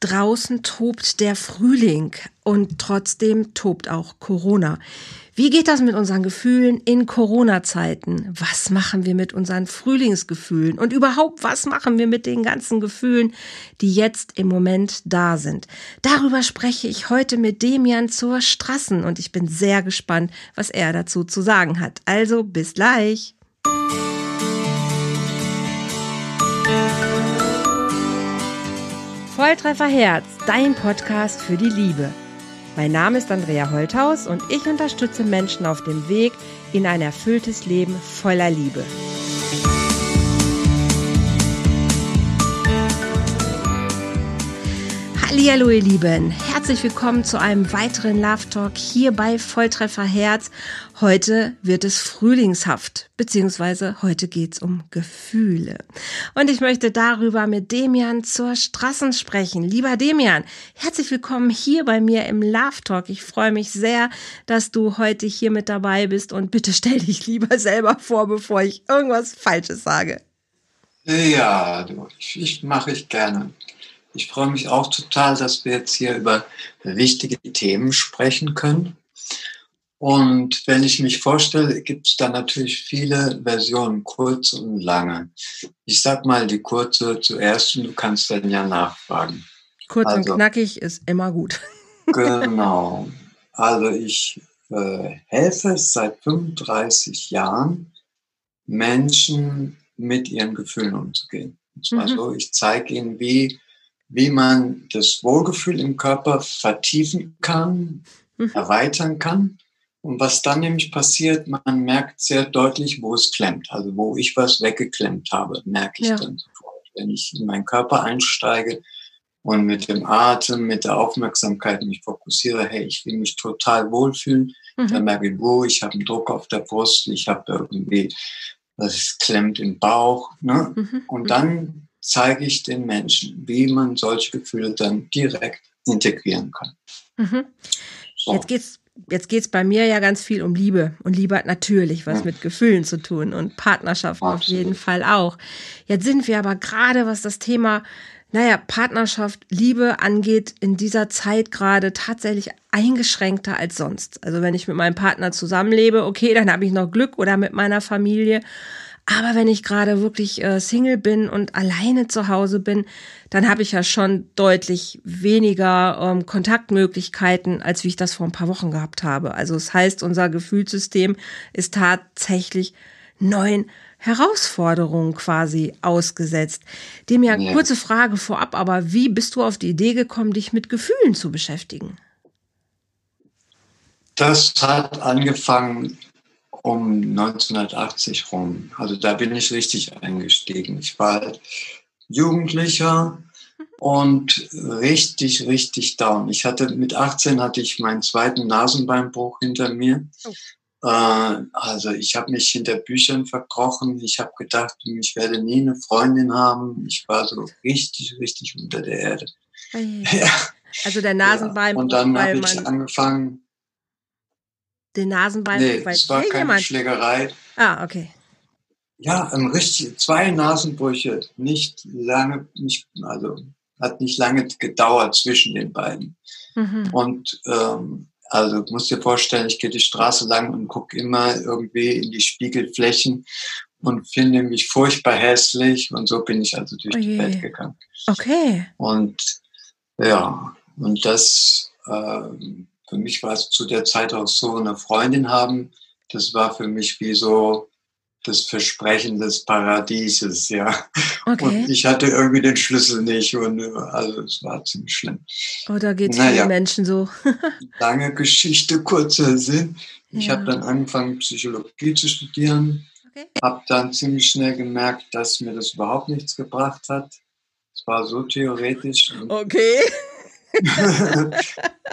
Draußen tobt der Frühling und trotzdem tobt auch Corona. Wie geht das mit unseren Gefühlen in Corona-Zeiten? Was machen wir mit unseren Frühlingsgefühlen? Und überhaupt, was machen wir mit den ganzen Gefühlen, die jetzt im Moment da sind? Darüber spreche ich heute mit Demian zur Strassen und ich bin sehr gespannt, was er dazu zu sagen hat. Also bis gleich. Volltreffer Herz, dein Podcast für die Liebe. Mein Name ist Andrea Holthaus und ich unterstütze Menschen auf dem Weg in ein erfülltes Leben voller Liebe. Hallo ihr Lieben, herzlich willkommen zu einem weiteren Love Talk hier bei Volltreffer Herz. Heute wird es frühlingshaft, beziehungsweise heute geht's um Gefühle. Und ich möchte darüber mit Demian zur Straßen sprechen. Lieber Demian, herzlich willkommen hier bei mir im Love Talk. Ich freue mich sehr, dass du heute hier mit dabei bist und bitte stell dich lieber selber vor, bevor ich irgendwas Falsches sage. Ja, ich, ich mache ich gerne. Ich freue mich auch total, dass wir jetzt hier über wichtige Themen sprechen können. Und wenn ich mich vorstelle, gibt es da natürlich viele Versionen, kurze und lange. Ich sag mal die kurze zuerst und du kannst dann ja nachfragen. Kurz also, und knackig ist immer gut. genau. Also ich äh, helfe seit 35 Jahren, Menschen mit ihren Gefühlen umzugehen. Und zwar mhm. so, ich zeige ihnen, wie wie man das Wohlgefühl im Körper vertiefen kann, mhm. erweitern kann. Und was dann nämlich passiert, man merkt sehr deutlich, wo es klemmt. Also wo ich was weggeklemmt habe, merke ich ja. dann sofort. Wenn ich in meinen Körper einsteige und mit dem Atem, mit der Aufmerksamkeit mich fokussiere, hey, ich will mich total wohlfühlen, mhm. dann merke ich, wo ich habe einen Druck auf der Brust, ich habe irgendwie, das klemmt im Bauch. Ne? Mhm. Und mhm. dann zeige ich den Menschen, wie man solche Gefühle dann direkt integrieren kann. Mhm. So. Jetzt geht's Jetzt geht's bei mir ja ganz viel um Liebe. Und Liebe hat natürlich was ja. mit Gefühlen zu tun und Partnerschaft auf jeden Fall auch. Jetzt sind wir aber gerade, was das Thema, naja, Partnerschaft, Liebe angeht, in dieser Zeit gerade tatsächlich eingeschränkter als sonst. Also wenn ich mit meinem Partner zusammenlebe, okay, dann habe ich noch Glück oder mit meiner Familie. Aber wenn ich gerade wirklich äh, Single bin und alleine zu Hause bin, dann habe ich ja schon deutlich weniger ähm, Kontaktmöglichkeiten, als wie ich das vor ein paar Wochen gehabt habe. Also das heißt, unser Gefühlssystem ist tatsächlich neuen Herausforderungen quasi ausgesetzt. Dem ja, ja kurze Frage vorab, aber wie bist du auf die Idee gekommen, dich mit Gefühlen zu beschäftigen? Das hat angefangen um 1980 rum. Also da bin ich richtig eingestiegen. Ich war halt Jugendlicher und richtig, richtig down. Ich hatte mit 18 hatte ich meinen zweiten Nasenbeinbruch hinter mir. Oh. Äh, also ich habe mich hinter Büchern verkrochen. Ich habe gedacht, ich werde nie eine Freundin haben. Ich war so richtig, richtig unter der Erde. Also der Nasenbeinbruch. Ja. Und dann habe ich angefangen, den Nasenbein? Nee, es war keine jemand... Schlägerei. Ah, okay. Ja, ähm, richtig, zwei Nasenbrüche, nicht lange, nicht, also hat nicht lange gedauert zwischen den beiden. Mhm. Und ähm, also du musst dir vorstellen, ich gehe die Straße lang und gucke immer irgendwie in die Spiegelflächen und finde mich furchtbar hässlich und so bin ich also durch oh die Welt gegangen. Okay. Und ja, und das ähm, für mich war es zu der Zeit auch so, eine Freundin haben, das war für mich wie so das Versprechen des Paradieses, ja. Okay. Und ich hatte irgendwie den Schlüssel nicht und also es war ziemlich schlimm. Oh, da geht es naja, vielen Menschen so. lange Geschichte, kurzer Sinn. Ich ja. habe dann angefangen, Psychologie zu studieren, okay. habe dann ziemlich schnell gemerkt, dass mir das überhaupt nichts gebracht hat. Es war so theoretisch. Okay.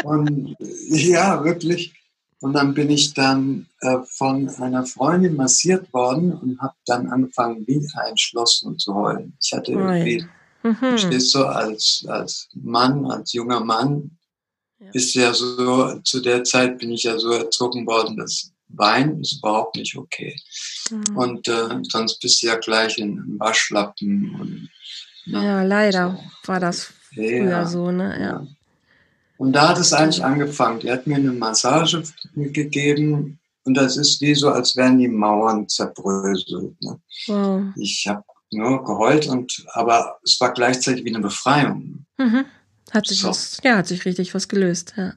und ja, wirklich. Und dann bin ich dann äh, von einer Freundin massiert worden und habe dann angefangen, wie ein Schlosshund zu heulen. Ich hatte irgendwie, mhm. stehst so als, als Mann, als junger Mann, ja. ist ja so, zu der Zeit bin ich ja so erzogen worden, dass Wein ist überhaupt nicht okay. Mhm. Und äh, sonst bist du ja gleich in Waschlappen und ja, ja leider so. war das früher ja, so, ne? Ja. Und da hat es eigentlich angefangen. Die hat mir eine Massage gegeben und das ist wie so, als wären die Mauern zerbröselt. Ne? Wow. Ich habe nur geheult und aber es war gleichzeitig wie eine Befreiung. Mhm. Hat sich so. was, ja, hat sich richtig was gelöst, ja.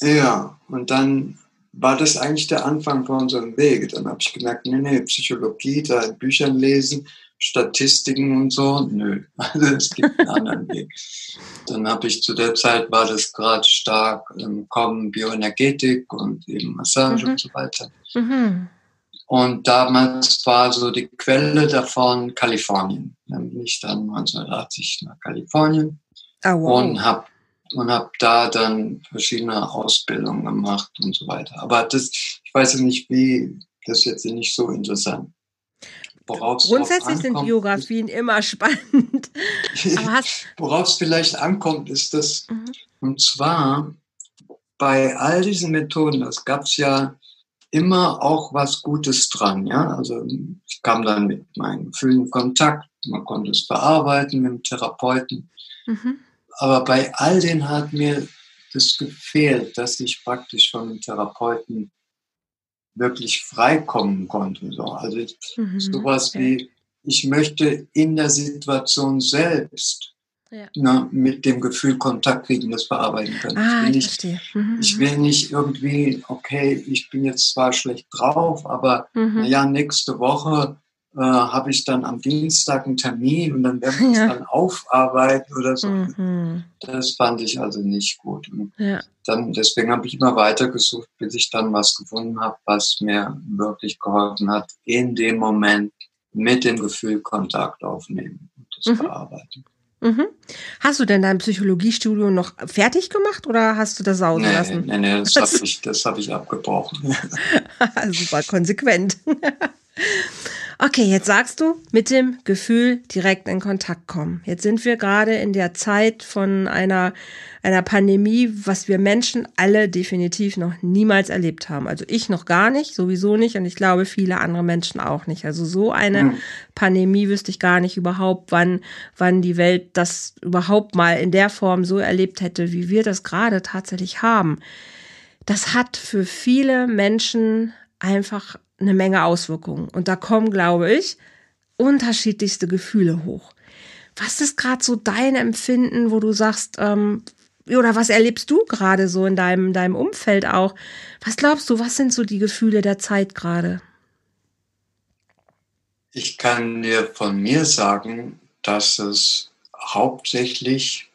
Ja, und dann war das eigentlich der Anfang von unserem Weg. Dann habe ich gemerkt, nee, nee, Psychologie, da Büchern lesen, Statistiken und so, nö. Also es gibt einen anderen Weg. Dann habe ich zu der Zeit war das gerade stark im Kommen Bioenergetik und eben Massage mhm. und so weiter. Mhm. Und damals war so die Quelle davon Kalifornien. Dann bin ich dann 1980 nach Kalifornien oh, wow. und habe und habe da dann verschiedene Ausbildungen gemacht und so weiter. Aber das, ich weiß nicht, wie, das ist jetzt nicht so interessant. Grundsätzlich sind Biografien immer spannend. Worauf es vielleicht ankommt, ist das, mhm. und zwar bei all diesen Methoden, das gab es ja immer auch was Gutes dran. Ja? Also ich kam dann mit meinen Gefühlen in Kontakt, man konnte es verarbeiten mit dem Therapeuten. Mhm. Aber bei all den hat mir das gefehlt, dass ich praktisch von dem Therapeuten wirklich freikommen konnte. So. Also ich, mhm, sowas wie, ich möchte in der Situation selbst ja. na, mit dem Gefühl Kontakt kriegen, das verarbeiten können. Ah, ich, will nicht, mhm, ich mhm. will nicht irgendwie, okay, ich bin jetzt zwar schlecht drauf, aber mhm. ja, nächste Woche äh, habe ich dann am Dienstag einen Termin und dann werden wir ja. es dann aufarbeiten oder so. Mhm. Das fand ich also nicht gut. Ja. Dann, deswegen habe ich immer weiter gesucht, bis ich dann was gefunden habe, was mir wirklich geholfen hat, in dem Moment mit dem Gefühl Kontakt aufnehmen und das mhm. verarbeiten. Mhm. Hast du denn dein Psychologiestudium noch fertig gemacht oder hast du das sausen nee, lassen? Nee, nee, das habe ich, hab ich abgebrochen. Super konsequent. Okay, jetzt sagst du, mit dem Gefühl direkt in Kontakt kommen. Jetzt sind wir gerade in der Zeit von einer, einer Pandemie, was wir Menschen alle definitiv noch niemals erlebt haben. Also ich noch gar nicht, sowieso nicht und ich glaube viele andere Menschen auch nicht. Also so eine mhm. Pandemie wüsste ich gar nicht überhaupt, wann, wann die Welt das überhaupt mal in der Form so erlebt hätte, wie wir das gerade tatsächlich haben. Das hat für viele Menschen einfach eine Menge Auswirkungen. Und da kommen, glaube ich, unterschiedlichste Gefühle hoch. Was ist gerade so dein Empfinden, wo du sagst, ähm, oder was erlebst du gerade so in deinem, deinem Umfeld auch? Was glaubst du, was sind so die Gefühle der Zeit gerade? Ich kann dir von mir sagen, dass es hauptsächlich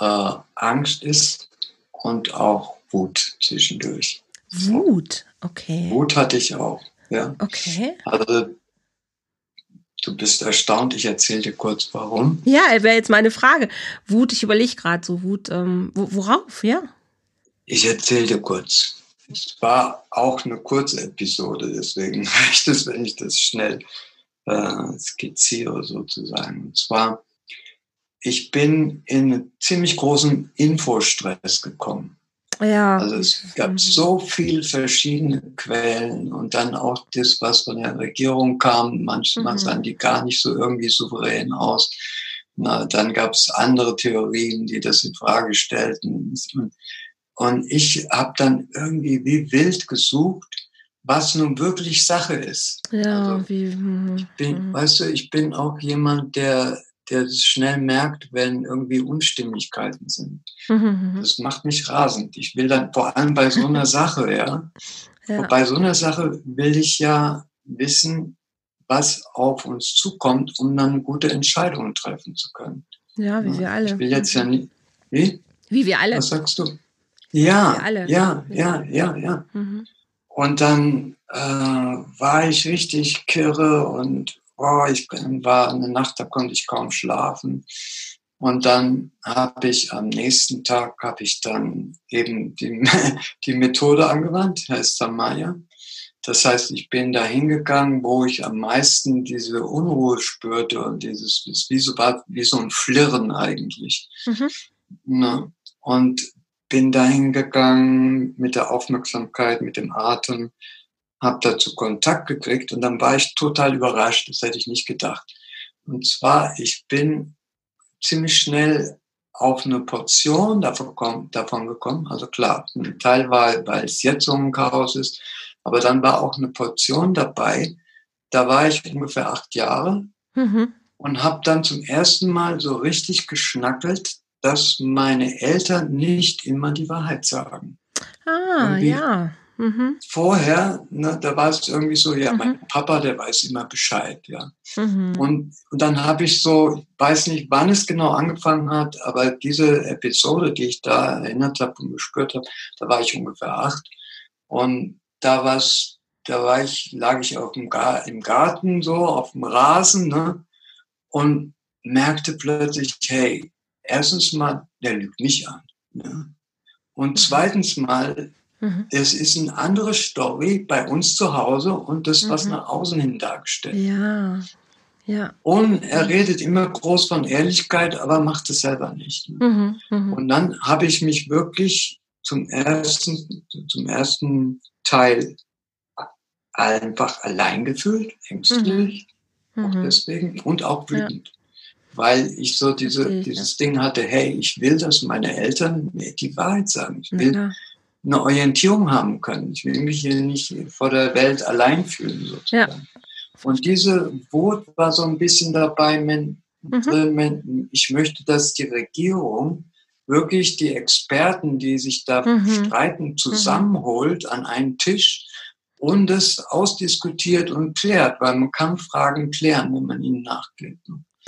äh, Angst ist und auch Wut zwischendurch. Wut, okay. Wut hatte ich auch, ja. Okay. Also du bist erstaunt, ich erzähle dir kurz warum. Ja, wäre jetzt meine Frage. Wut, ich überlege gerade so, Wut, ähm, worauf, ja? Ich erzähle dir kurz. Es war auch eine kurze Episode, deswegen reicht es, wenn ich das schnell äh, skizziere sozusagen. Und zwar, ich bin in einen ziemlich großen Infostress gekommen. Ja. Also es gab mhm. so viele verschiedene Quellen und dann auch das, was von der Regierung kam. Manchmal mhm. sahen die gar nicht so irgendwie souverän aus. Na, dann gab es andere Theorien, die das in Frage stellten. Und ich habe dann irgendwie wie wild gesucht, was nun wirklich Sache ist. Ja, also, wie. Mhm, ich bin, mhm. weißt du, ich bin auch jemand, der der schnell merkt, wenn irgendwie Unstimmigkeiten sind. Mhm. Das macht mich rasend. Ich will dann vor allem bei so einer Sache, ja, ja. bei so einer Sache will ich ja wissen, was auf uns zukommt, um dann gute Entscheidungen treffen zu können. Ja, wie wir alle. Ich will jetzt ja nicht. Wie? Wie wir alle. Was sagst du? Ja, alle. ja, ja, ja, ja. Mhm. Und dann äh, war ich richtig kirre und oh, ich war eine Nacht, da konnte ich kaum schlafen. Und dann habe ich am nächsten Tag habe ich dann eben die, die Methode angewandt, heißt Samaya. Das heißt, ich bin da hingegangen, wo ich am meisten diese Unruhe spürte und dieses, wie so, wie so ein Flirren eigentlich. Mhm. Ne? Und bin da hingegangen mit der Aufmerksamkeit, mit dem Atem habe dazu Kontakt gekriegt und dann war ich total überrascht. Das hätte ich nicht gedacht. Und zwar, ich bin ziemlich schnell auf eine Portion davon, davon gekommen. Also klar, ein Teil war, weil es jetzt so ein Chaos ist, aber dann war auch eine Portion dabei. Da war ich ungefähr acht Jahre mhm. und habe dann zum ersten Mal so richtig geschnackelt, dass meine Eltern nicht immer die Wahrheit sagen. Ah, ja. Mhm. Vorher, ne, da war es irgendwie so, ja, mhm. mein Papa, der weiß immer Bescheid, ja. Mhm. Und, und dann habe ich so, ich weiß nicht, wann es genau angefangen hat, aber diese Episode, die ich da erinnert habe und gespürt habe, da war ich ungefähr acht. Und da war's, da war ich, lag ich auf dem Gar im Garten so, auf dem Rasen, ne, und merkte plötzlich, hey, erstens mal, der lügt mich an. Ne? Und mhm. zweitens mal, Mhm. Es ist eine andere Story bei uns zu Hause und das, was mhm. nach außen hin dargestellt Ja, ja. Und er redet immer groß von Ehrlichkeit, aber macht es selber nicht. Mhm. Mhm. Und dann habe ich mich wirklich zum ersten, zum ersten Teil einfach allein gefühlt, ängstlich, mhm. auch mhm. deswegen, und auch wütend. Ja. Weil ich so diese, dieses. Ding hatte, hey, ich will, dass meine Eltern mir die Wahrheit sagen. Ich will, ja eine Orientierung haben können. Ich will mich hier nicht vor der Welt allein fühlen, sozusagen. Ja. Und diese Wut war so ein bisschen dabei, wenn, mhm. ich möchte, dass die Regierung wirklich die Experten, die sich da mhm. streiten, zusammenholt an einen Tisch und es ausdiskutiert und klärt, weil man kann Fragen klären, wenn man ihnen nachgeht.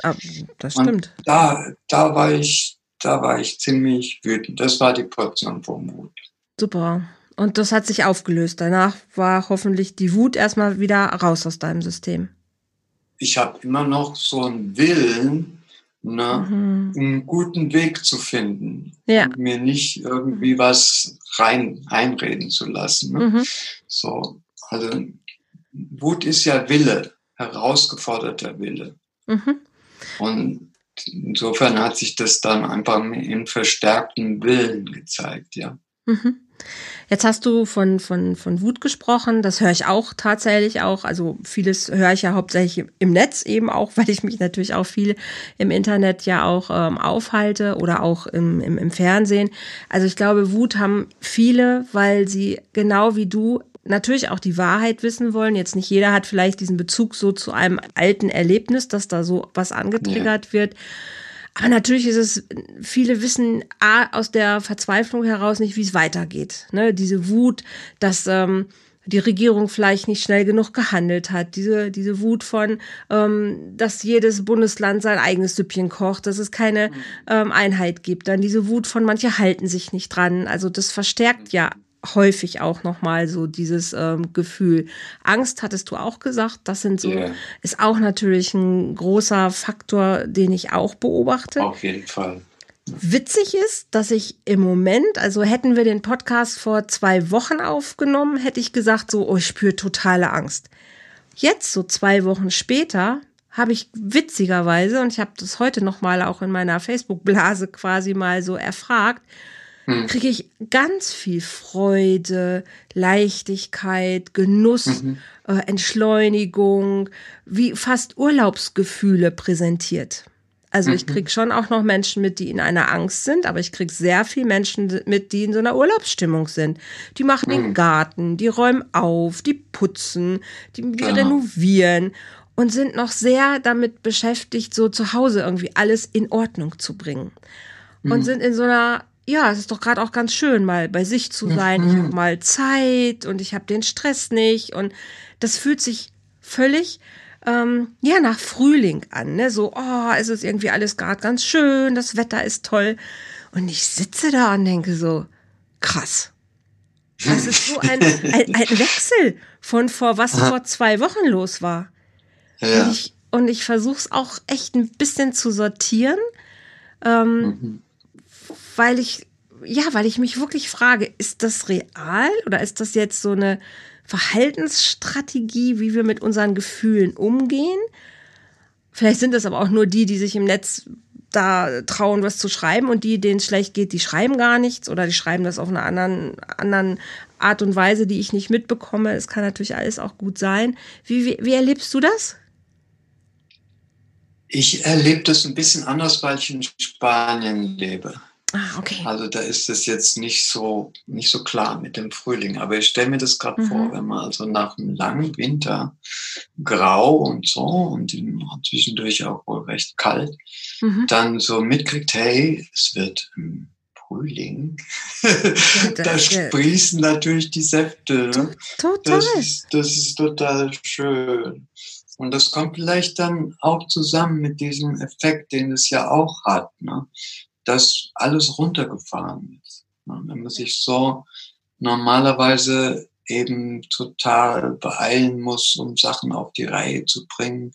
Ah, das stimmt. Da, da war ich, da war ich ziemlich wütend. Das war die Portion vom Mut. Super. Und das hat sich aufgelöst. Danach war hoffentlich die Wut erstmal wieder raus aus deinem System. Ich habe immer noch so einen Willen, ne, mhm. einen guten Weg zu finden. Ja. Und mir nicht irgendwie was rein einreden zu lassen. Ne? Mhm. So, also Wut ist ja Wille, herausgeforderter Wille. Mhm. Und insofern hat sich das dann einfach in verstärkten Willen gezeigt, ja. Mhm. Jetzt hast du von, von, von Wut gesprochen. Das höre ich auch tatsächlich auch. Also vieles höre ich ja hauptsächlich im Netz eben auch, weil ich mich natürlich auch viel im Internet ja auch ähm, aufhalte oder auch im, im, im Fernsehen. Also ich glaube, Wut haben viele, weil sie genau wie du natürlich auch die Wahrheit wissen wollen. Jetzt nicht jeder hat vielleicht diesen Bezug so zu einem alten Erlebnis, dass da so was angetriggert ja. wird. Aber natürlich ist es, viele wissen A, aus der Verzweiflung heraus nicht, wie es weitergeht. Ne? Diese Wut, dass ähm, die Regierung vielleicht nicht schnell genug gehandelt hat. Diese, diese Wut von, ähm, dass jedes Bundesland sein eigenes Süppchen kocht, dass es keine ähm, Einheit gibt. Dann diese Wut von, manche halten sich nicht dran. Also das verstärkt ja häufig auch nochmal so dieses ähm, Gefühl. Angst hattest du auch gesagt, das sind so, yeah. ist auch natürlich ein großer Faktor, den ich auch beobachte. Auf jeden Fall. Witzig ist, dass ich im Moment, also hätten wir den Podcast vor zwei Wochen aufgenommen, hätte ich gesagt, so, oh, ich spüre totale Angst. Jetzt, so zwei Wochen später, habe ich witzigerweise, und ich habe das heute nochmal auch in meiner Facebook-Blase quasi mal so erfragt, hm. kriege ich ganz viel Freude, Leichtigkeit, Genuss, mhm. äh, Entschleunigung, wie fast Urlaubsgefühle präsentiert. Also ich mhm. kriege schon auch noch Menschen mit, die in einer Angst sind, aber ich kriege sehr viel Menschen mit, die in so einer Urlaubsstimmung sind. Die machen den mhm. Garten, die räumen auf, die putzen, die, die ja. renovieren und sind noch sehr damit beschäftigt, so zu Hause irgendwie alles in Ordnung zu bringen. Und mhm. sind in so einer ja, es ist doch gerade auch ganz schön, mal bei sich zu sein. Mhm. Ich habe mal Zeit und ich habe den Stress nicht. Und das fühlt sich völlig ähm, ja nach Frühling an. Ne? So, oh, es ist irgendwie alles gerade ganz schön, das Wetter ist toll. Und ich sitze da und denke so, krass. Das ist so ein, ein, ein Wechsel von vor was vor zwei Wochen los war. Ja. Und ich, und ich versuche es auch echt ein bisschen zu sortieren. Ähm, mhm weil ich, ja, weil ich mich wirklich frage, ist das real oder ist das jetzt so eine Verhaltensstrategie, wie wir mit unseren Gefühlen umgehen? Vielleicht sind das aber auch nur die, die sich im Netz da trauen, was zu schreiben und die, denen es schlecht geht, die schreiben gar nichts oder die schreiben das auf einer anderen, anderen Art und Weise, die ich nicht mitbekomme. Es kann natürlich alles auch gut sein. Wie, wie, wie erlebst du das? Ich erlebe das ein bisschen anders, weil ich in Spanien lebe. Ah, okay. Also da ist es jetzt nicht so, nicht so klar mit dem Frühling. Aber ich stelle mir das gerade mhm. vor, wenn man also nach einem langen Winter grau und so und zwischendurch auch wohl recht kalt, mhm. dann so mitkriegt, hey, es wird im Frühling. Da sprießen natürlich die Säfte. Ne? Total. Das ist, das ist total schön. Und das kommt vielleicht dann auch zusammen mit diesem Effekt, den es ja auch hat. Ne? Dass alles runtergefahren ist. Wenn man sich so normalerweise eben total beeilen muss, um Sachen auf die Reihe zu bringen,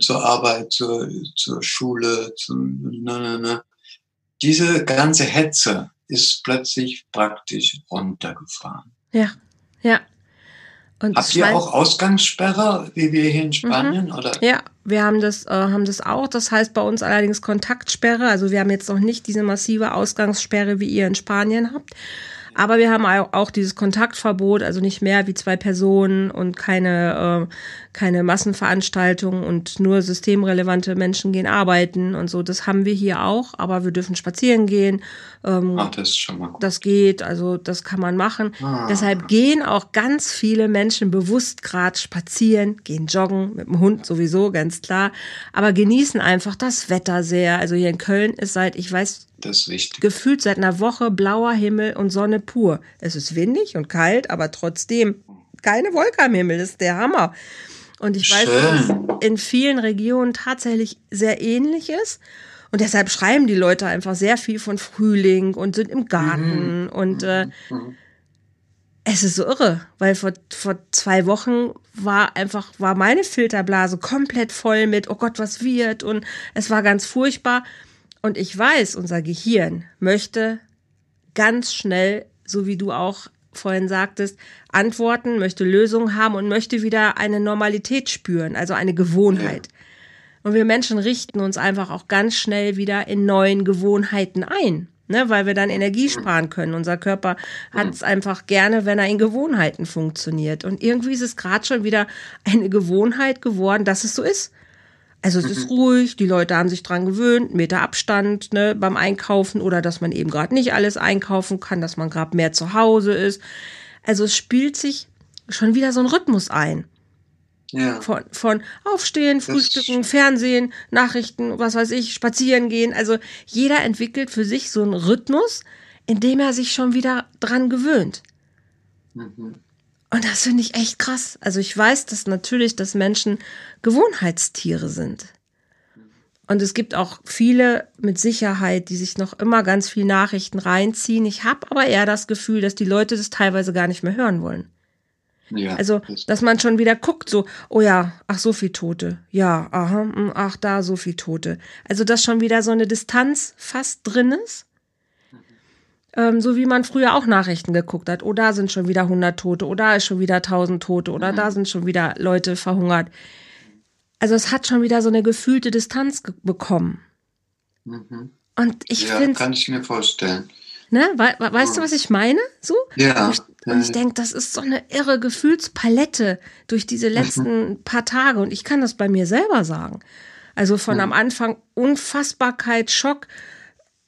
zur Arbeit, zur, zur Schule, zu, ne, ne, ne. Diese ganze Hetze ist plötzlich praktisch runtergefahren. Ja, ja. Und Habt ihr auch Ausgangssperre, wie wir hier in mhm. Spanien? Mhm. Oder? Ja, wir haben das, äh, haben das auch. Das heißt bei uns allerdings Kontaktsperre. Also wir haben jetzt noch nicht diese massive Ausgangssperre, wie ihr in Spanien habt. Aber wir haben auch dieses Kontaktverbot, also nicht mehr wie zwei Personen und keine, äh, keine Massenveranstaltungen und nur systemrelevante Menschen gehen arbeiten und so. Das haben wir hier auch, aber wir dürfen spazieren gehen. Ähm, Ach, das ist schon mal gut. Das geht, also das kann man machen. Ah. Deshalb gehen auch ganz viele Menschen bewusst gerade spazieren, gehen joggen, mit dem Hund sowieso, ganz klar, aber genießen einfach das Wetter sehr. Also hier in Köln ist seit, ich weiß, das ist wichtig. Gefühlt seit einer Woche blauer Himmel und Sonne pur. Es ist windig und kalt, aber trotzdem keine Wolke am Himmel. Das ist der Hammer. Und ich weiß, dass es in vielen Regionen tatsächlich sehr ähnlich ist. Und deshalb schreiben die Leute einfach sehr viel von Frühling und sind im Garten. Mhm. Und äh, mhm. es ist so irre, weil vor, vor zwei Wochen war einfach, war meine Filterblase komplett voll mit, oh Gott, was wird? Und es war ganz furchtbar. Und ich weiß, unser Gehirn möchte ganz schnell, so wie du auch vorhin sagtest, antworten, möchte Lösungen haben und möchte wieder eine Normalität spüren, also eine Gewohnheit. Und wir Menschen richten uns einfach auch ganz schnell wieder in neuen Gewohnheiten ein, ne, weil wir dann Energie sparen können. Unser Körper hat es einfach gerne, wenn er in Gewohnheiten funktioniert. Und irgendwie ist es gerade schon wieder eine Gewohnheit geworden, dass es so ist. Also es mhm. ist ruhig, die Leute haben sich dran gewöhnt, Meter Abstand ne, beim Einkaufen oder dass man eben gerade nicht alles einkaufen kann, dass man gerade mehr zu Hause ist. Also es spielt sich schon wieder so ein Rhythmus ein. Ja. Von, von Aufstehen, Frühstücken, Fernsehen, Nachrichten, was weiß ich, spazieren gehen. Also jeder entwickelt für sich so einen Rhythmus, in dem er sich schon wieder dran gewöhnt. Mhm. Und das finde ich echt krass. Also ich weiß, dass natürlich, dass Menschen Gewohnheitstiere sind. Und es gibt auch viele mit Sicherheit, die sich noch immer ganz viel Nachrichten reinziehen. Ich habe aber eher das Gefühl, dass die Leute das teilweise gar nicht mehr hören wollen. Ja, also, dass man schon wieder guckt, so, oh ja, ach, so viel Tote. Ja, aha, hm, ach, da so viel Tote. Also, dass schon wieder so eine Distanz fast drin ist. Ähm, so wie man früher auch Nachrichten geguckt hat. Oh, da sind schon wieder 100 Tote, oder oh, da ist schon wieder 1000 Tote, oder mhm. da sind schon wieder Leute verhungert. Also es hat schon wieder so eine gefühlte Distanz bekommen. Mhm. Und ich ja, finde. kann ich mir vorstellen. Ne? We we weißt du, was ich meine? So? Ja. Und ich, und ich denke, das ist so eine irre Gefühlspalette durch diese mhm. letzten mhm. paar Tage. Und ich kann das bei mir selber sagen. Also von mhm. am Anfang Unfassbarkeit, Schock,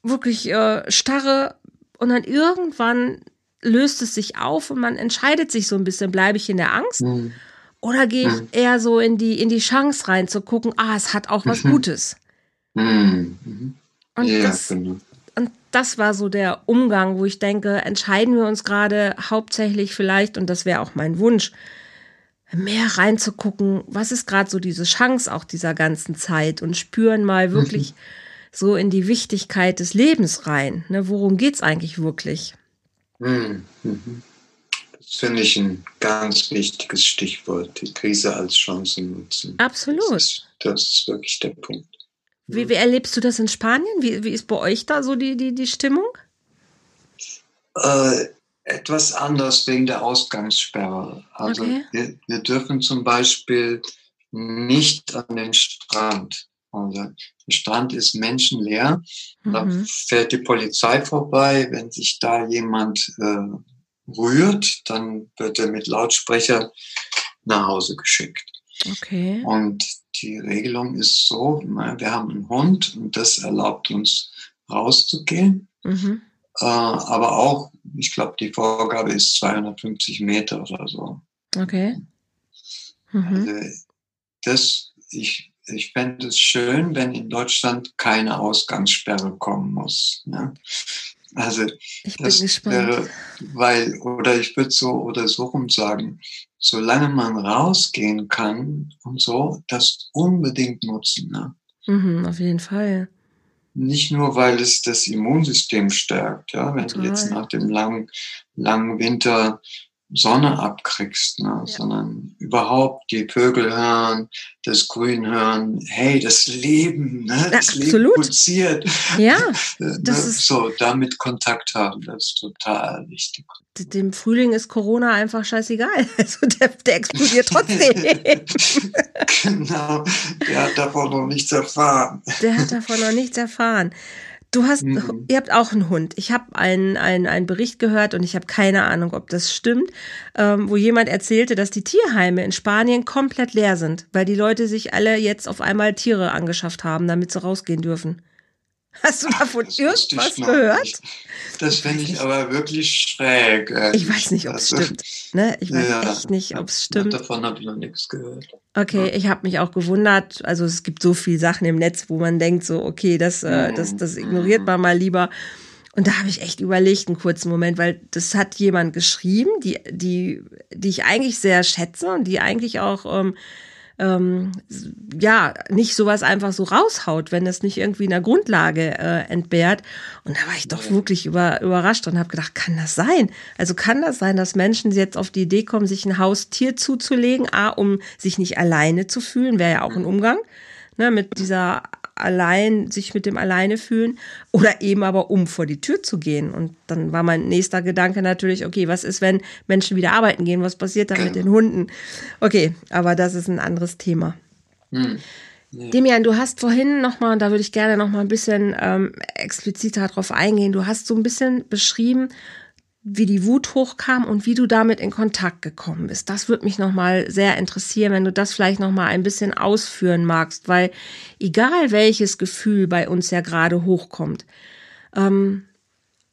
wirklich äh, starre und dann irgendwann löst es sich auf und man entscheidet sich so ein bisschen, bleibe ich in der Angst mhm. oder gehe ich mhm. eher so in die, in die Chance rein zu gucken, ah, es hat auch was mhm. Gutes. Mhm. Und, ja, das, genau. und das war so der Umgang, wo ich denke, entscheiden wir uns gerade hauptsächlich vielleicht, und das wäre auch mein Wunsch, mehr reinzugucken, was ist gerade so diese Chance auch dieser ganzen Zeit und spüren mal wirklich, mhm so in die Wichtigkeit des Lebens rein. Ne? Worum geht es eigentlich wirklich? Mhm. Das finde ich ein ganz wichtiges Stichwort, die Krise als Chance nutzen. Absolut. Das ist, das ist wirklich der Punkt. Wie, wie, erlebst du das in Spanien? Wie, wie ist bei euch da so die, die, die Stimmung? Äh, etwas anders wegen der Ausgangssperre. Also okay. wir, wir dürfen zum Beispiel nicht an den Strand. Also der Strand ist menschenleer. Mhm. Da fährt die Polizei vorbei. Wenn sich da jemand äh, rührt, dann wird er mit Lautsprecher nach Hause geschickt. Okay. Und die Regelung ist so, wir haben einen Hund und das erlaubt uns rauszugehen. Mhm. Äh, aber auch, ich glaube, die Vorgabe ist 250 Meter oder so. Okay. Mhm. Also das, ich, ich fände es schön, wenn in Deutschland keine Ausgangssperre kommen muss. Ne? Also ich das wäre, weil, oder ich würde so oder so rum sagen, solange man rausgehen kann und so, das unbedingt nutzen. Ne? Mhm, auf jeden Fall. Nicht nur, weil es das Immunsystem stärkt, ja, wenn Total. du jetzt nach dem langen, langen Winter Sonne abkriegst, ne? Ja. sondern überhaupt die Vögel hören, das Grün hören, hey, das Leben, ne? das ja, Leben pulsiert. Ja, ne? das ist so, damit Kontakt haben, das ist total wichtig. Dem Frühling ist Corona einfach scheißegal. Also der, der explodiert trotzdem. genau, der hat davon noch nichts erfahren. Der hat davon noch nichts erfahren. Du hast, mhm. ihr habt auch einen Hund. Ich habe einen, einen, einen Bericht gehört und ich habe keine Ahnung, ob das stimmt, ähm, wo jemand erzählte, dass die Tierheime in Spanien komplett leer sind, weil die Leute sich alle jetzt auf einmal Tiere angeschafft haben, damit sie rausgehen dürfen. Hast du davon Ach, irgendwas gehört? Das finde ich aber wirklich schräg. Ich weiß nicht, ob es also, stimmt. Ne? Ich weiß ja, echt nicht, ob es stimmt. Davon habe ich noch nichts gehört. Okay, ja. ich habe mich auch gewundert. Also es gibt so viele Sachen im Netz, wo man denkt, so, okay, das, äh, das, das ignoriert man mal lieber. Und da habe ich echt überlegt, einen kurzen Moment, weil das hat jemand geschrieben, die, die, die ich eigentlich sehr schätze und die eigentlich auch ähm, ähm, ja nicht sowas einfach so raushaut, wenn es nicht irgendwie in der Grundlage äh, entbehrt. Und da war ich doch wirklich über, überrascht und habe gedacht, kann das sein? Also kann das sein, dass Menschen jetzt auf die Idee kommen, sich ein Haustier zuzulegen, a, um sich nicht alleine zu fühlen, wäre ja auch ein Umgang ne, mit dieser allein, sich mit dem alleine fühlen oder eben aber um vor die Tür zu gehen. Und dann war mein nächster Gedanke natürlich, okay, was ist, wenn Menschen wieder arbeiten gehen? Was passiert dann genau. mit den Hunden? Okay, aber das ist ein anderes Thema. Hm. Nee. Demian, du hast vorhin nochmal, und da würde ich gerne nochmal ein bisschen ähm, expliziter drauf eingehen, du hast so ein bisschen beschrieben, wie die Wut hochkam und wie du damit in Kontakt gekommen bist. Das würde mich nochmal sehr interessieren, wenn du das vielleicht nochmal ein bisschen ausführen magst, weil egal welches Gefühl bei uns ja gerade hochkommt, ähm,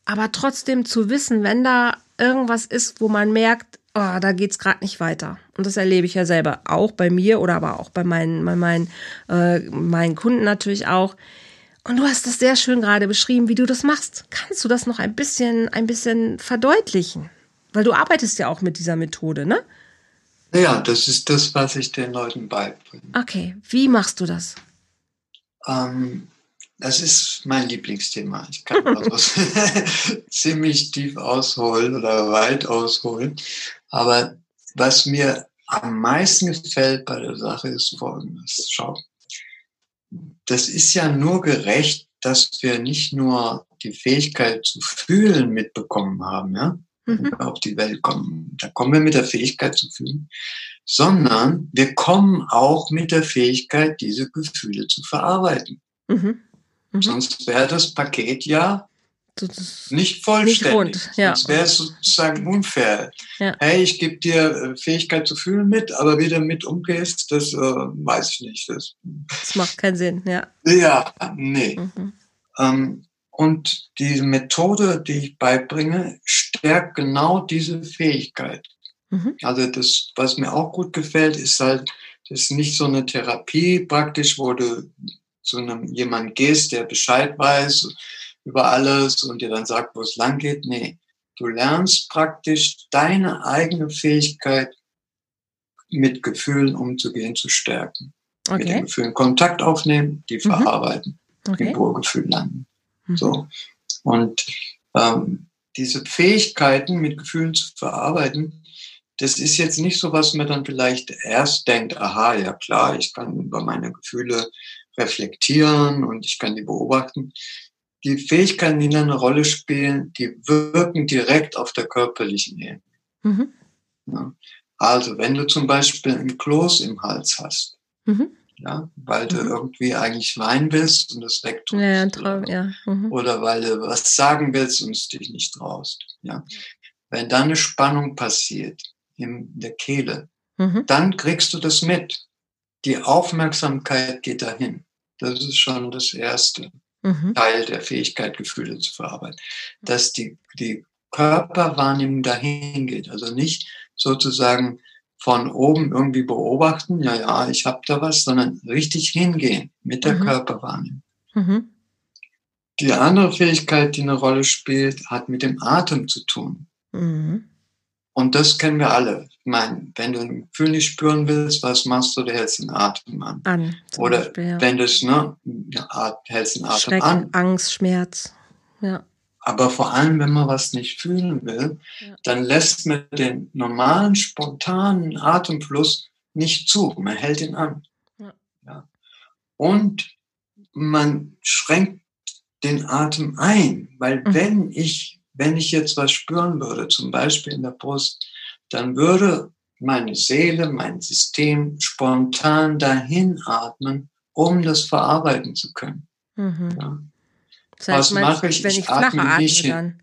aber trotzdem zu wissen, wenn da irgendwas ist, wo man merkt, oh, da geht's gerade nicht weiter. Und das erlebe ich ja selber auch bei mir oder aber auch bei meinen, bei meinen, äh, meinen Kunden natürlich auch und du hast das sehr schön gerade beschrieben, wie du das machst. Kannst du das noch ein bisschen, ein bisschen verdeutlichen? Weil du arbeitest ja auch mit dieser Methode, ne? Ja, das ist das, was ich den Leuten beibringe. Okay, wie machst du das? Ähm, das ist mein Lieblingsthema. Ich kann also ziemlich tief ausholen oder weit ausholen. Aber was mir am meisten gefällt bei der Sache ist Folgendes. Schau, das ist ja nur gerecht, dass wir nicht nur die Fähigkeit zu fühlen mitbekommen haben, ja, wenn mhm. wir auf die Welt kommen. Da kommen wir mit der Fähigkeit zu fühlen, sondern wir kommen auch mit der Fähigkeit, diese Gefühle zu verarbeiten. Mhm. Mhm. Sonst wäre das Paket ja nicht vollständig. Nicht ja. Das wäre sozusagen unfair. Ja. Hey, ich gebe dir äh, Fähigkeit zu fühlen mit, aber wie du mit umgehst, das äh, weiß ich nicht. Das, das, macht keinen Sinn, ja. Ja, nee. Mhm. Ähm, und die Methode, die ich beibringe, stärkt genau diese Fähigkeit. Mhm. Also das, was mir auch gut gefällt, ist halt, das ist nicht so eine Therapie praktisch, wo du zu einem jemand gehst, der Bescheid weiß über alles und dir dann sagt, wo es lang geht. Nee, du lernst praktisch deine eigene Fähigkeit, mit Gefühlen umzugehen, zu stärken. Okay. Mit den Gefühlen Kontakt aufnehmen, die mhm. verarbeiten, okay. im Urgefühl landen. Mhm. So. Und ähm, diese Fähigkeiten, mit Gefühlen zu verarbeiten, das ist jetzt nicht so, was man dann vielleicht erst denkt, aha, ja klar, ich kann über meine Gefühle reflektieren und ich kann die beobachten, die Fähigkeiten, die eine Rolle spielen, die wirken direkt auf der körperlichen Ebene. Mhm. Ja. Also, wenn du zum Beispiel ein Kloß im Hals hast, mhm. ja, weil du mhm. irgendwie eigentlich weinen willst und es wegtust. Ja, ein Traum, ja. Mhm. Oder weil du was sagen willst und es dich nicht traust. Ja. Wenn da eine Spannung passiert in der Kehle, mhm. dann kriegst du das mit. die Aufmerksamkeit geht dahin. Das ist schon das erste mhm. Teil der Fähigkeit, Gefühle zu verarbeiten. Dass die, die Körperwahrnehmung dahin geht. Also nicht sozusagen von oben irgendwie beobachten, ja, ja, ich habe da was, sondern richtig hingehen mit der mhm. Körperwahrnehmung. Mhm. Die andere Fähigkeit, die eine Rolle spielt, hat mit dem Atem zu tun. Mhm. Und das kennen wir alle. Ich meine, wenn du ein Gefühl nicht spüren willst, was machst du? Du hältst den Atem an. an Oder Beispiel, ja. wenn du es, ne, hältst den Atem Schreck, an. Angst, Schmerz. Ja. Aber vor allem, wenn man was nicht fühlen will, ja. dann lässt man den normalen, spontanen Atemfluss nicht zu. Man hält ihn an. Ja. ja. Und man schränkt den Atem ein, weil mhm. wenn ich wenn ich jetzt was spüren würde, zum Beispiel in der Brust, dann würde meine Seele, mein System spontan dahin atmen, um das verarbeiten zu können. Mhm. Ja. Das heißt, was mache ich? Wenn ich, ich flache atme, dann.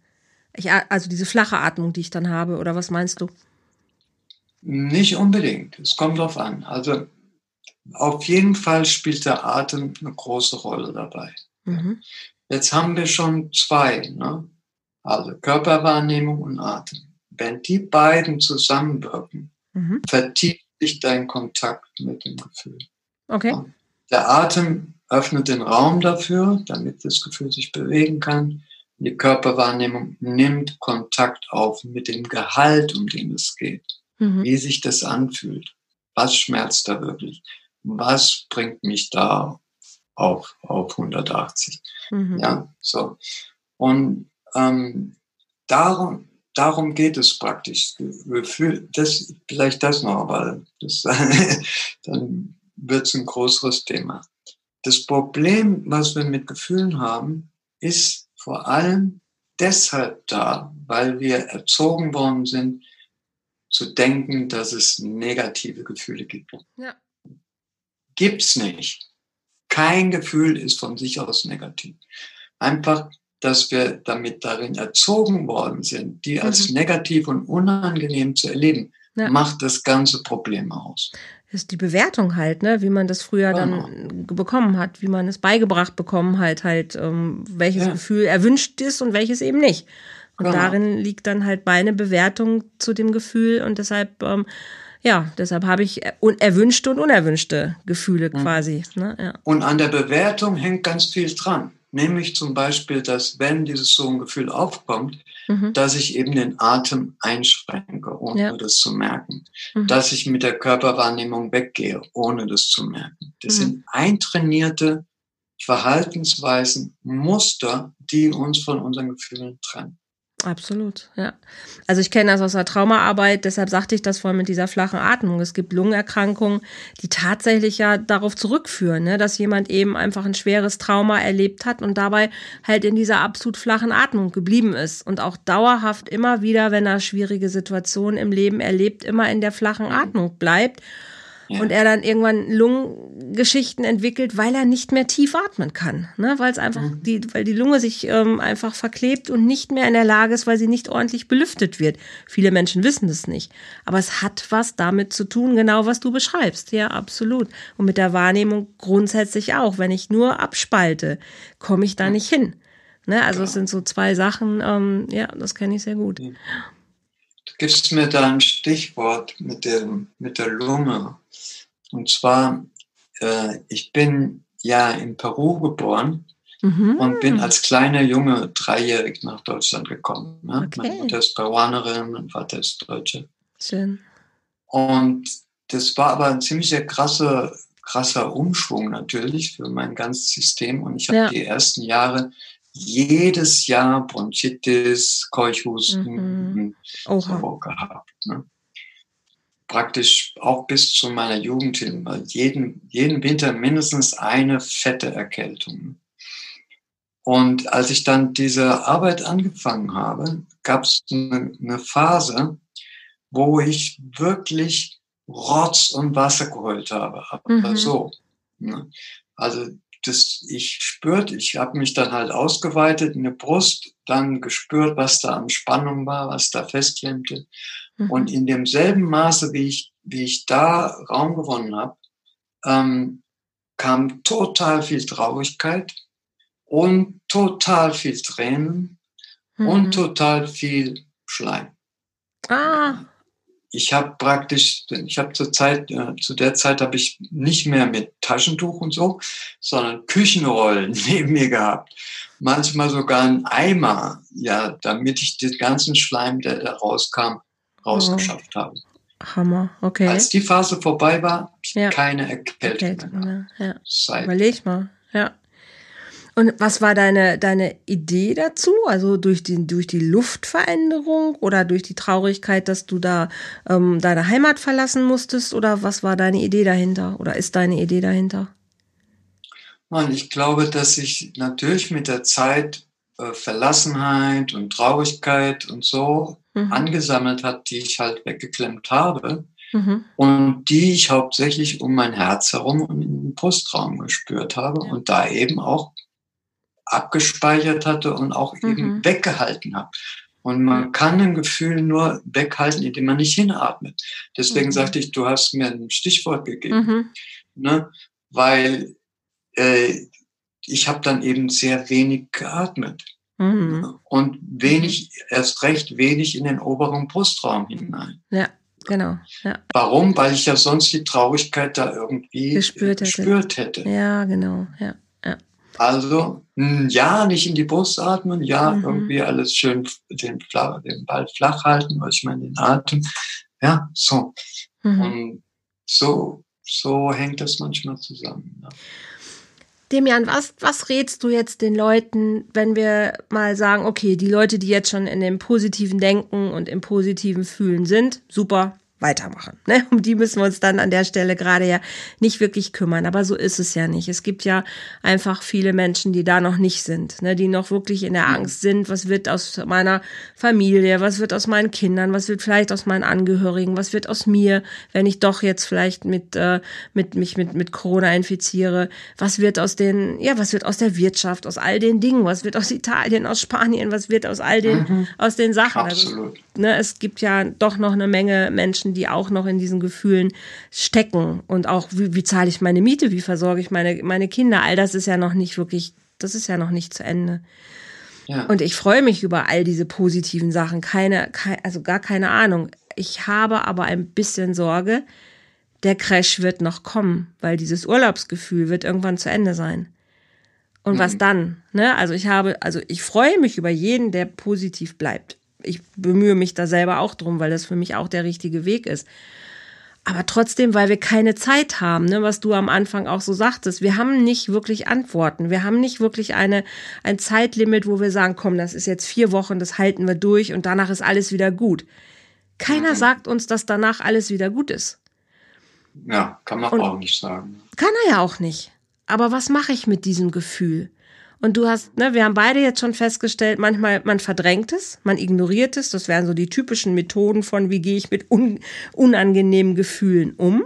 Ich, also diese flache Atmung, die ich dann habe, oder was meinst du? Nicht unbedingt. Es kommt drauf an. Also auf jeden Fall spielt der Atem eine große Rolle dabei. Mhm. Jetzt haben wir schon zwei. Ne? Also Körperwahrnehmung und Atem. Wenn die beiden zusammenwirken, mhm. vertieft sich dein Kontakt mit dem Gefühl. Okay. Und der Atem öffnet den Raum dafür, damit das Gefühl sich bewegen kann. Die Körperwahrnehmung nimmt Kontakt auf mit dem Gehalt, um den es geht. Mhm. Wie sich das anfühlt. Was schmerzt da wirklich? Was bringt mich da auf, auf 180? Mhm. Ja, so. Und ähm, darum, darum geht es praktisch. Gefühl, das, vielleicht das noch, aber das, dann wird es ein größeres Thema. Das Problem, was wir mit Gefühlen haben, ist vor allem deshalb da, weil wir erzogen worden sind, zu denken, dass es negative Gefühle gibt. Ja. Gibt's nicht. Kein Gefühl ist von sich aus negativ. Einfach dass wir damit darin erzogen worden sind, die als mhm. negativ und unangenehm zu erleben, ja. macht das ganze Problem aus. Das ist die Bewertung halt, ne, wie man das früher genau. dann bekommen hat, wie man es beigebracht bekommen hat, halt, ähm, welches ja. Gefühl erwünscht ist und welches eben nicht. Und genau. darin liegt dann halt meine Bewertung zu dem Gefühl und deshalb, ähm, ja, deshalb habe ich erwünschte und unerwünschte Gefühle mhm. quasi. Ne? Ja. Und an der Bewertung hängt ganz viel dran. Nämlich zum Beispiel, dass wenn dieses so ein Gefühl aufkommt, mhm. dass ich eben den Atem einschränke, ohne ja. das zu merken. Mhm. Dass ich mit der Körperwahrnehmung weggehe, ohne das zu merken. Das mhm. sind eintrainierte Verhaltensweisen, Muster, die uns von unseren Gefühlen trennen. Absolut, ja. Also ich kenne das aus der Traumaarbeit, deshalb sagte ich das vorhin mit dieser flachen Atmung. Es gibt Lungenerkrankungen, die tatsächlich ja darauf zurückführen, ne, dass jemand eben einfach ein schweres Trauma erlebt hat und dabei halt in dieser absolut flachen Atmung geblieben ist und auch dauerhaft immer wieder, wenn er schwierige Situationen im Leben erlebt, immer in der flachen Atmung bleibt und er dann irgendwann Lungengeschichten entwickelt, weil er nicht mehr tief atmen kann. Ne? Weil es einfach mhm. die, weil die Lunge sich ähm, einfach verklebt und nicht mehr in der Lage ist, weil sie nicht ordentlich belüftet wird. Viele Menschen wissen das nicht. Aber es hat was damit zu tun, genau was du beschreibst. Ja, absolut. Und mit der Wahrnehmung grundsätzlich auch. Wenn ich nur abspalte, komme ich da nicht hin. Ne? Also es sind so zwei Sachen, ähm, ja, das kenne ich sehr gut. Du gibst mir da ein Stichwort mit, dem, mit der Lunge. Und zwar, äh, ich bin ja in Peru geboren mhm. und bin als kleiner Junge dreijährig nach Deutschland gekommen. Ne? Okay. Meine Mutter ist Peruanerin, mein Vater ist Deutscher. Schön. Und das war aber ein ziemlich krasser, krasser Umschwung natürlich für mein ganzes System. Und ich habe ja. die ersten Jahre jedes Jahr Bronchitis, Keuchhusten mhm. so gehabt. Ne? Praktisch auch bis zu meiner Jugend hin, jeden, jeden Winter mindestens eine fette Erkältung. Und als ich dann diese Arbeit angefangen habe, gab es eine, eine Phase, wo ich wirklich Rotz und Wasser geheult habe. Aber mhm. so. Ne? Also das ich spürt, ich habe mich dann halt ausgeweitet in der Brust, dann gespürt, was da an Spannung war, was da festklemmte. Mhm. Und in demselben Maße, wie ich, wie ich da Raum gewonnen habe, ähm, kam total viel Traurigkeit und total viel Tränen mhm. und total viel Schleim. Ah. Ich habe praktisch, ich habe zur Zeit, äh, zu der Zeit habe ich nicht mehr mit Taschentuch und so, sondern Küchenrollen neben mir gehabt. Manchmal sogar ein Eimer, ja, damit ich den ganzen Schleim, der da rauskam, rausgeschafft oh. habe. Hammer, okay. Als die Phase vorbei war, ja. keine Erkältung mehr. Ja. Überleg mal, ja. Und was war deine, deine Idee dazu? Also durch die, durch die Luftveränderung oder durch die Traurigkeit, dass du da ähm, deine Heimat verlassen musstest? Oder was war deine Idee dahinter? Oder ist deine Idee dahinter? Mann, ich glaube, dass sich natürlich mit der Zeit äh, Verlassenheit und Traurigkeit und so mhm. angesammelt hat, die ich halt weggeklemmt habe. Mhm. Und die ich hauptsächlich um mein Herz herum und in den Brustraum gespürt habe ja. und da eben auch abgespeichert hatte und auch mhm. eben weggehalten habe. Und man kann ein Gefühl nur weghalten, indem man nicht hinatmet. Deswegen mhm. sagte ich, du hast mir ein Stichwort gegeben. Mhm. Ne? Weil äh, ich habe dann eben sehr wenig geatmet. Mhm. Und wenig, erst recht wenig in den oberen Brustraum hinein. Ja, genau. Ja. Warum? Weil ich ja sonst die Traurigkeit da irgendwie gespürt hätte. Gespürt hätte. Ja, genau. Ja. Also, hm, ja, nicht in die Brust atmen, ja, mhm. irgendwie alles schön den, den Ball flach halten, was ich meine, den Atem. Ja, so. Mhm. Und so, so hängt das manchmal zusammen. Ja. Demian, was, was rätst du jetzt den Leuten, wenn wir mal sagen, okay, die Leute, die jetzt schon in dem positiven Denken und im positiven Fühlen sind, super, weitermachen. Ne? Um die müssen wir uns dann an der Stelle gerade ja nicht wirklich kümmern. Aber so ist es ja nicht. Es gibt ja einfach viele Menschen, die da noch nicht sind, ne? die noch wirklich in der. Angst sind. Was wird aus meiner Familie? Was wird aus meinen Kindern? Was wird vielleicht aus meinen Angehörigen? Was wird aus mir, wenn ich doch jetzt vielleicht mit, äh, mit mich mit, mit Corona infiziere? Was wird aus den, ja, was wird aus der Wirtschaft, aus all den Dingen? Was wird aus Italien, aus Spanien? Was wird aus all den, mhm. aus den Sachen? Also, Absolut. Also, ne, es gibt ja doch noch eine Menge Menschen, Menschen, die auch noch in diesen Gefühlen stecken. Und auch, wie, wie zahle ich meine Miete, wie versorge ich meine, meine Kinder, all das ist ja noch nicht wirklich, das ist ja noch nicht zu Ende. Ja. Und ich freue mich über all diese positiven Sachen. Keine, keine, also gar keine Ahnung. Ich habe aber ein bisschen Sorge, der Crash wird noch kommen, weil dieses Urlaubsgefühl wird irgendwann zu Ende sein. Und mhm. was dann? Ne? Also ich habe, also ich freue mich über jeden, der positiv bleibt ich bemühe mich da selber auch drum, weil das für mich auch der richtige Weg ist. Aber trotzdem, weil wir keine Zeit haben, ne, was du am Anfang auch so sagtest, wir haben nicht wirklich Antworten. Wir haben nicht wirklich eine, ein Zeitlimit, wo wir sagen, komm, das ist jetzt vier Wochen, das halten wir durch und danach ist alles wieder gut. Keiner mhm. sagt uns, dass danach alles wieder gut ist. Ja, kann man und auch nicht sagen. Kann er ja auch nicht. Aber was mache ich mit diesem Gefühl? Und du hast, ne, wir haben beide jetzt schon festgestellt, manchmal man verdrängt es, man ignoriert es. Das wären so die typischen Methoden von, wie gehe ich mit un unangenehmen Gefühlen um.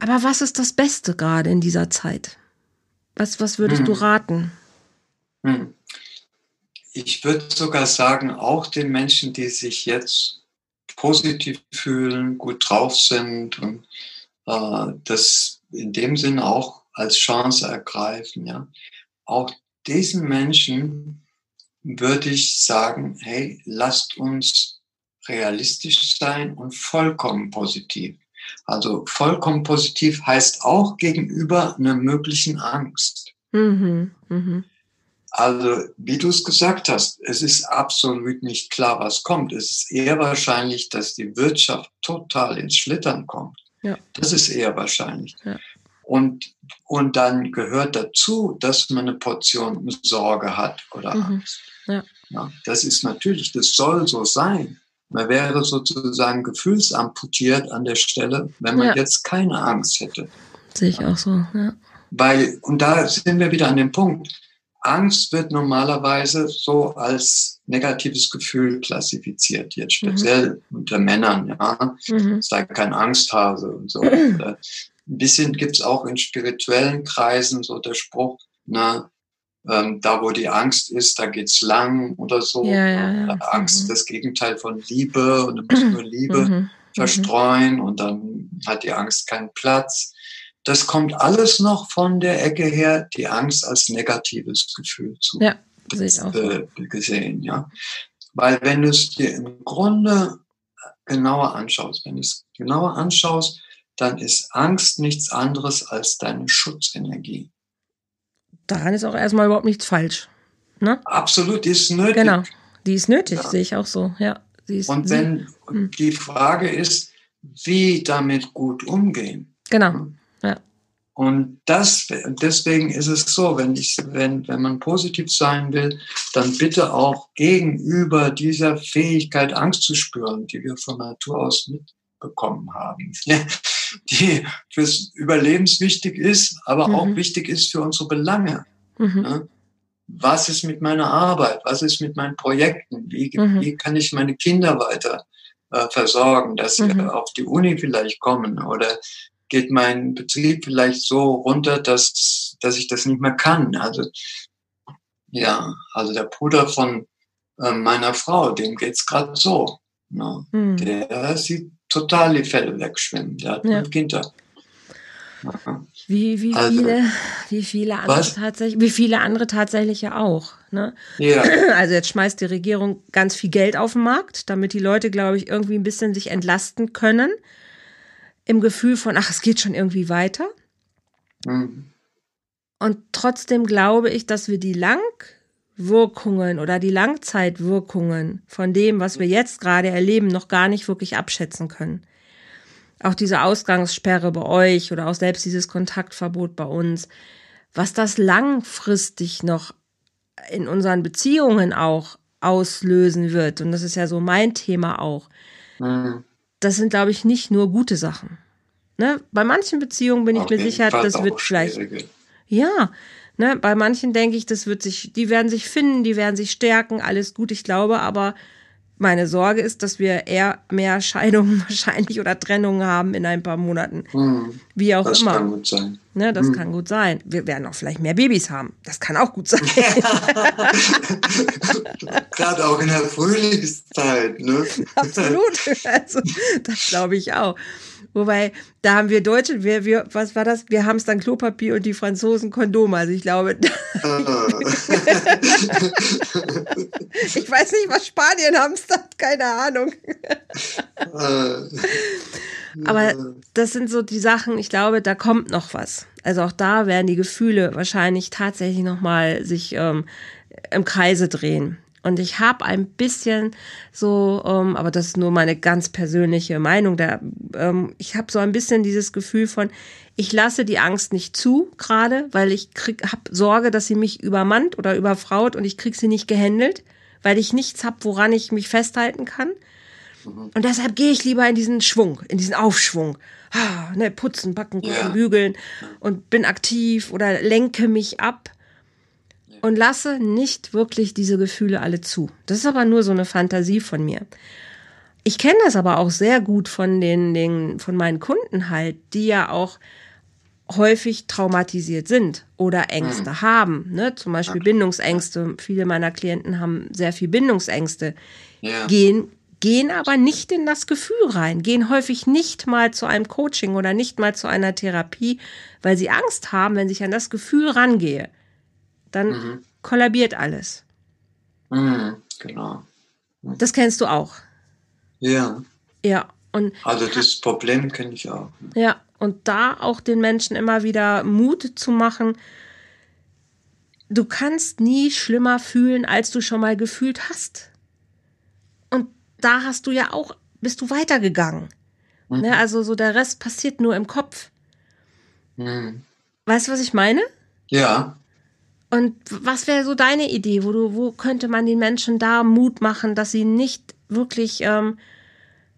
Aber was ist das Beste gerade in dieser Zeit? Was, was würdest hm. du raten? Hm. Ich würde sogar sagen, auch den Menschen, die sich jetzt positiv fühlen, gut drauf sind und äh, das in dem Sinn auch als Chance ergreifen, ja auch diesen Menschen würde ich sagen, hey, lasst uns realistisch sein und vollkommen positiv. Also vollkommen positiv heißt auch gegenüber einer möglichen Angst. Mhm, mh. Also, wie du es gesagt hast, es ist absolut nicht klar, was kommt. Es ist eher wahrscheinlich, dass die Wirtschaft total ins Schlittern kommt. Ja. Das ist eher wahrscheinlich. Ja. Und, und dann gehört dazu, dass man eine Portion Sorge hat oder mhm. Angst. Ja. ja. das ist natürlich, das soll so sein. Man wäre sozusagen gefühlsamputiert an der Stelle, wenn man ja. jetzt keine Angst hätte. Sehe ich auch so, ja. Weil, und da sind wir wieder an dem Punkt. Angst wird normalerweise so als negatives Gefühl klassifiziert, jetzt mhm. speziell mhm. unter Männern, ja. Mhm. Sei kein Angsthase und so. Ein bisschen gibt es auch in spirituellen Kreisen so der Spruch, ne, ähm, da wo die Angst ist, da geht's lang oder so. Ja, ja, ja. Angst mhm. das Gegenteil von Liebe und du musst nur Liebe mhm. mhm. verstreuen und dann hat die Angst keinen Platz. das kommt alles noch von der Ecke her, die Angst als negatives Gefühl zu ja. Äh, gesehen, ja. Weil wenn du es dir im Grunde genauer anschaust, wenn du es genauer anschaust, dann ist Angst nichts anderes als deine Schutzenergie. Daran ist auch erstmal überhaupt nichts falsch. Ne? Absolut, die ist nötig. Genau, die ist nötig, ja. sehe ich auch so. Ja, Und wenn hm. die Frage ist, wie damit gut umgehen. Genau. Ja. Und das, deswegen ist es so, wenn ich, wenn, wenn man positiv sein will, dann bitte auch gegenüber dieser Fähigkeit, Angst zu spüren, die wir von Natur aus mitbekommen haben, die fürs Überlebenswichtig ist, aber mhm. auch wichtig ist für unsere Belange. Mhm. Ne? Was ist mit meiner Arbeit? Was ist mit meinen Projekten? Wie, mhm. wie kann ich meine Kinder weiter äh, versorgen, dass sie mhm. auf die Uni vielleicht kommen oder geht mein Betrieb vielleicht so runter, dass, dass ich das nicht mehr kann. Also ja, also der Bruder von äh, meiner Frau, dem geht's gerade so. Ne? Mhm. Der sieht total die Fälle wegschwimmen. Der hat ja. Kinder. Wie, wie, also, viele, wie, viele andere tatsächlich, wie viele andere tatsächlich ja auch. Ne? Ja. Also jetzt schmeißt die Regierung ganz viel Geld auf den Markt, damit die Leute, glaube ich, irgendwie ein bisschen sich entlasten können im Gefühl von, ach, es geht schon irgendwie weiter. Mhm. Und trotzdem glaube ich, dass wir die Langwirkungen oder die Langzeitwirkungen von dem, was wir jetzt gerade erleben, noch gar nicht wirklich abschätzen können. Auch diese Ausgangssperre bei euch oder auch selbst dieses Kontaktverbot bei uns, was das langfristig noch in unseren Beziehungen auch auslösen wird. Und das ist ja so mein Thema auch. Mhm das sind, glaube ich, nicht nur gute Sachen. Ne? Bei manchen Beziehungen bin ich mir sicher, das wird vielleicht. Ja, ne? bei manchen denke ich, das wird sich, die werden sich finden, die werden sich stärken, alles gut. Ich glaube aber, meine Sorge ist, dass wir eher mehr Scheidungen wahrscheinlich oder Trennungen haben in ein paar Monaten. Hm, Wie auch das immer. Das kann gut sein. Ne, das hm. kann gut sein. Wir werden auch vielleicht mehr Babys haben. Das kann auch gut sein. Gerade auch in der Frühlingszeit. Ne? Absolut. Also, das glaube ich auch. Wobei, da haben wir Deutsche, wir, wir, was war das? Wir haben es dann Klopapier und die Franzosen Kondome. Also ich glaube. Ah. ich weiß nicht, was Spanien hamstert, keine Ahnung. Ah. Aber das sind so die Sachen, ich glaube, da kommt noch was. Also auch da werden die Gefühle wahrscheinlich tatsächlich nochmal sich ähm, im Kreise drehen. Und ich habe ein bisschen so, ähm, aber das ist nur meine ganz persönliche Meinung, da, ähm, ich habe so ein bisschen dieses Gefühl von, ich lasse die Angst nicht zu, gerade, weil ich habe Sorge, dass sie mich übermannt oder überfraut und ich krieg sie nicht gehandelt, weil ich nichts habe, woran ich mich festhalten kann. Mhm. Und deshalb gehe ich lieber in diesen Schwung, in diesen Aufschwung. Ah, ne, putzen, backen, kochen, ja. bügeln und bin aktiv oder lenke mich ab und lasse nicht wirklich diese Gefühle alle zu. Das ist aber nur so eine Fantasie von mir. Ich kenne das aber auch sehr gut von den, den, von meinen Kunden halt, die ja auch häufig traumatisiert sind oder Ängste mhm. haben. Ne? Zum Beispiel okay. Bindungsängste. Viele meiner Klienten haben sehr viel Bindungsängste. Ja. Gehen, gehen aber nicht in das Gefühl rein, gehen häufig nicht mal zu einem Coaching oder nicht mal zu einer Therapie, weil sie Angst haben, wenn ich an das Gefühl rangehe, dann mhm. kollabiert alles. Mhm, genau. Mhm. Das kennst du auch. Ja. Ja. Und also das Problem kenne ich auch. Ja, und da auch den Menschen immer wieder Mut zu machen, du kannst nie schlimmer fühlen, als du schon mal gefühlt hast. Und da hast du ja auch, bist du weitergegangen. Mhm. Ne, also so der Rest passiert nur im Kopf. Mhm. Weißt du, was ich meine? Ja. Und was wäre so deine Idee, wo du, wo könnte man den Menschen da Mut machen, dass sie nicht wirklich, ähm,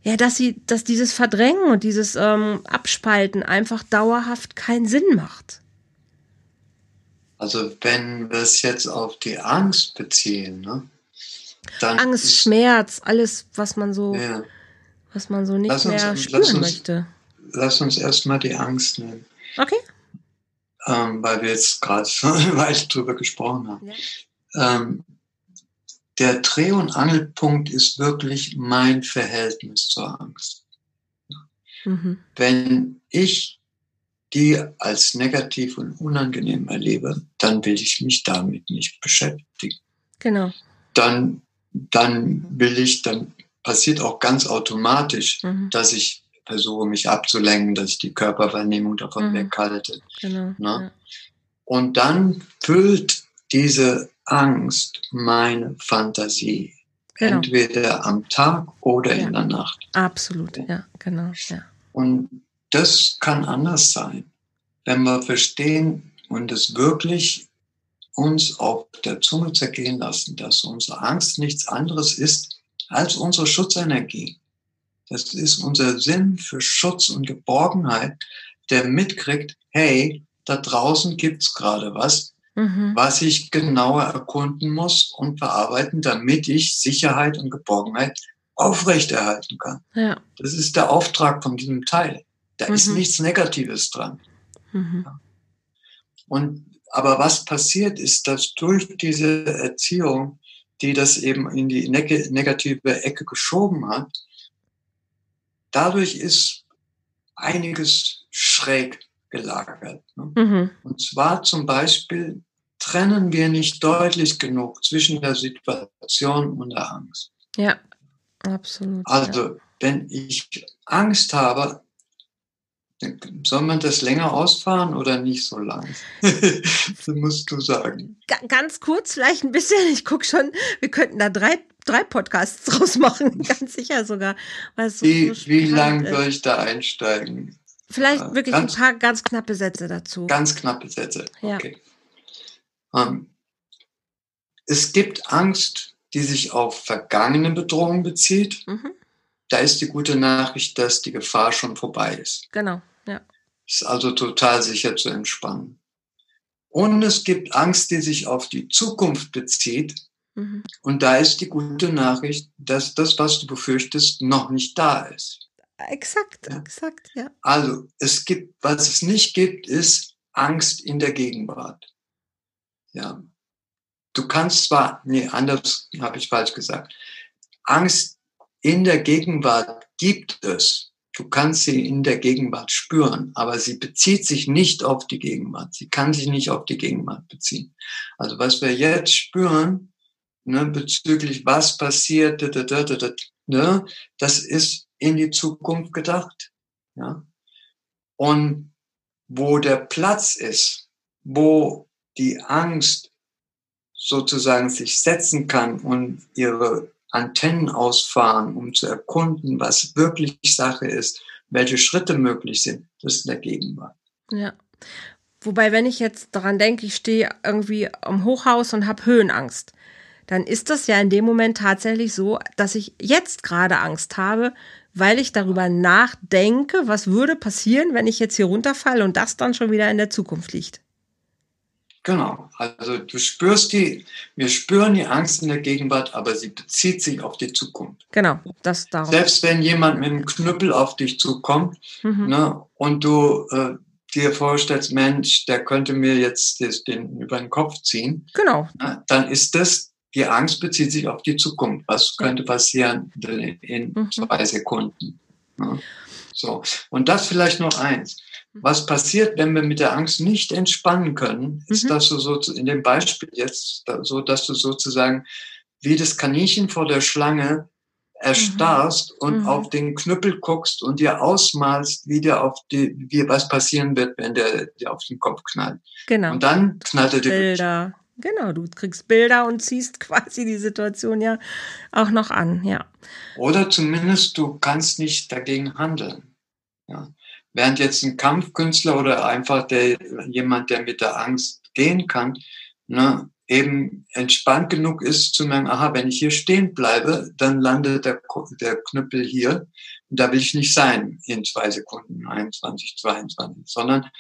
ja, dass sie, dass dieses Verdrängen und dieses ähm, Abspalten einfach dauerhaft keinen Sinn macht? Also wenn wir es jetzt auf die Angst beziehen, ne? Dann Angst, Schmerz, alles, was man so, ja. was man so nicht lass mehr uns, spüren lass uns, möchte. Lass uns erstmal die Angst nehmen. Okay ähm, weil wir jetzt gerade weit drüber gesprochen haben. Ja. Ähm, der Dreh- und Angelpunkt ist wirklich mein Verhältnis zur Angst. Mhm. Wenn ich die als negativ und unangenehm erlebe, dann will ich mich damit nicht beschäftigen. Genau. Dann, dann will ich, dann passiert auch ganz automatisch, mhm. dass ich versuche, mich abzulenken, dass ich die Körperwahrnehmung davon mhm. weghalte. Genau. Ne? Ja. Und dann füllt diese Angst meine Fantasie. Genau. Entweder am Tag oder ja. in der Nacht. Absolut, ja, genau. Ja. Und das kann anders sein, wenn wir verstehen und es wirklich uns auf der Zunge zergehen lassen, dass unsere Angst nichts anderes ist als unsere Schutzenergie. Das ist unser Sinn für Schutz und Geborgenheit, der mitkriegt, hey, da draußen gibt's gerade was, mhm. was ich genauer erkunden muss und verarbeiten, damit ich Sicherheit und Geborgenheit aufrechterhalten kann. Ja. Das ist der Auftrag von diesem Teil. Da mhm. ist nichts Negatives dran. Mhm. Und aber was passiert ist, dass durch diese Erziehung, die das eben in die negative Ecke geschoben hat, dadurch ist einiges schräg gelagert. Ne? Mhm. Und zwar zum Beispiel trennen wir nicht deutlich genug zwischen der Situation und der Angst. Ja, absolut. Also, ja. wenn ich Angst habe, soll man das länger ausfahren oder nicht so lang? das musst du sagen. Ganz kurz, vielleicht ein bisschen. Ich gucke schon, wir könnten da drei, drei Podcasts draus machen, ganz sicher sogar. So wie so wie lang soll ich da einsteigen? Vielleicht äh, wirklich ganz, ein paar ganz knappe Sätze dazu. Ganz knappe Sätze, ja. okay. Um, ähm, es gibt Angst, die sich auf vergangene Bedrohungen bezieht. Mhm. Da ist die gute Nachricht, dass die Gefahr schon vorbei ist. Genau, ja. Ist also total sicher zu entspannen. Und es gibt Angst, die sich auf die Zukunft bezieht. Mhm. Und da ist die gute Nachricht, dass das, was du befürchtest, noch nicht da ist. Exakt, ja. exakt, ja. Also, es gibt, was es nicht gibt, ist Angst in der Gegenwart. Ja. Du kannst zwar, nee, anders habe ich falsch gesagt. Angst in der Gegenwart gibt es. Du kannst sie in der Gegenwart spüren, aber sie bezieht sich nicht auf die Gegenwart. Sie kann sich nicht auf die Gegenwart beziehen. Also was wir jetzt spüren, ne, bezüglich was passiert, ne, das ist in die Zukunft gedacht. Ja? Und wo der Platz ist, wo die Angst sozusagen sich setzen kann und ihre Antennen ausfahren, um zu erkunden, was wirklich Sache ist, welche Schritte möglich sind, das ist in der Gegenwart. Ja. Wobei, wenn ich jetzt daran denke, ich stehe irgendwie am Hochhaus und habe Höhenangst, dann ist das ja in dem Moment tatsächlich so, dass ich jetzt gerade Angst habe, weil ich darüber nachdenke, was würde passieren, wenn ich jetzt hier runterfalle und das dann schon wieder in der Zukunft liegt. Genau, also du spürst die, wir spüren die Angst in der Gegenwart, aber sie bezieht sich auf die Zukunft. Genau, das darum. Selbst wenn jemand mit einem Knüppel auf dich zukommt mhm. ne, und du äh, dir vorstellst, Mensch, der könnte mir jetzt das, den über den Kopf ziehen, genau. Na, dann ist das die Angst bezieht sich auf die Zukunft. Was könnte passieren in mhm. zwei Sekunden? Ja. So. Und das vielleicht noch eins. Was passiert, wenn wir mit der Angst nicht entspannen können, ist, mhm. dass du so in dem Beispiel jetzt so, dass du sozusagen wie das Kaninchen vor der Schlange erstarrst mhm. und mhm. auf den Knüppel guckst und dir ausmalst, wie der auf die, wie was passieren wird, wenn der dir auf den Kopf knallt. Genau. Und dann knallt er dir. Bilder. Genau, du kriegst Bilder und ziehst quasi die Situation ja auch noch an, ja. Oder zumindest du kannst nicht dagegen handeln. Ja. Während jetzt ein Kampfkünstler oder einfach der, jemand, der mit der Angst gehen kann, ne, eben entspannt genug ist zu merken, aha, wenn ich hier stehen bleibe, dann landet der, der Knüppel hier. Und da will ich nicht sein in zwei Sekunden, 21, 22, sondern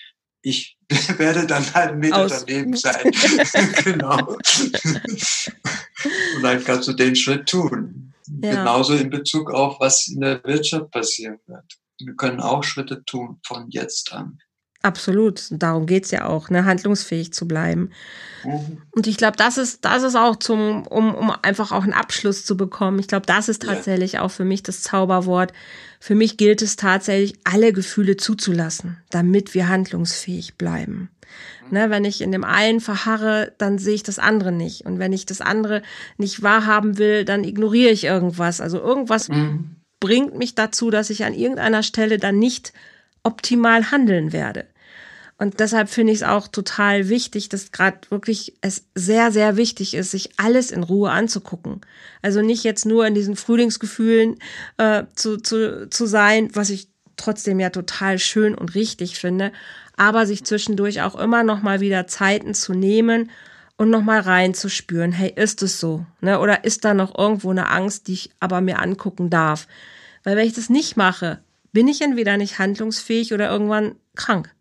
ich werde dann halt einen Meter Aus. daneben sein. genau. Und dann kannst du den Schritt tun. Ja. Genauso in Bezug auf, was in der Wirtschaft passieren wird. Wir können auch Schritte tun von jetzt an. Absolut. Darum geht's ja auch, ne? handlungsfähig zu bleiben. Mhm. Und ich glaube, das ist, das ist auch zum, um, um einfach auch einen Abschluss zu bekommen. Ich glaube, das ist tatsächlich ja. auch für mich das Zauberwort. Für mich gilt es tatsächlich, alle Gefühle zuzulassen, damit wir handlungsfähig bleiben. Ne, wenn ich in dem einen verharre, dann sehe ich das andere nicht. Und wenn ich das andere nicht wahrhaben will, dann ignoriere ich irgendwas. Also irgendwas mhm. bringt mich dazu, dass ich an irgendeiner Stelle dann nicht optimal handeln werde. Und deshalb finde ich es auch total wichtig, dass gerade wirklich es sehr, sehr wichtig ist, sich alles in Ruhe anzugucken. Also nicht jetzt nur in diesen Frühlingsgefühlen äh, zu, zu, zu sein, was ich trotzdem ja total schön und richtig finde, aber sich zwischendurch auch immer noch mal wieder Zeiten zu nehmen und noch mal reinzuspüren, hey, ist es so? Ne? Oder ist da noch irgendwo eine Angst, die ich aber mir angucken darf? Weil wenn ich das nicht mache, bin ich entweder nicht handlungsfähig oder irgendwann krank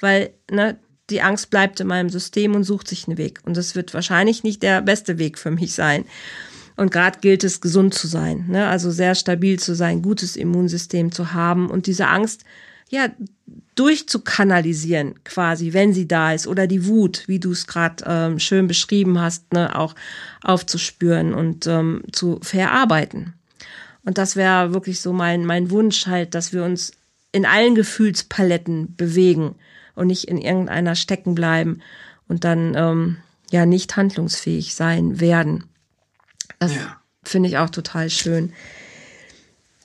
weil ne, die Angst bleibt in meinem System und sucht sich einen Weg. Und das wird wahrscheinlich nicht der beste Weg für mich sein. Und gerade gilt es, gesund zu sein, ne? also sehr stabil zu sein, gutes Immunsystem zu haben und diese Angst ja durchzukanalisieren, quasi, wenn sie da ist, oder die Wut, wie du es gerade ähm, schön beschrieben hast, ne? auch aufzuspüren und ähm, zu verarbeiten. Und das wäre wirklich so mein, mein Wunsch halt, dass wir uns in allen Gefühlspaletten bewegen und nicht in irgendeiner stecken bleiben und dann ähm, ja nicht handlungsfähig sein werden. Das ja. finde ich auch total schön.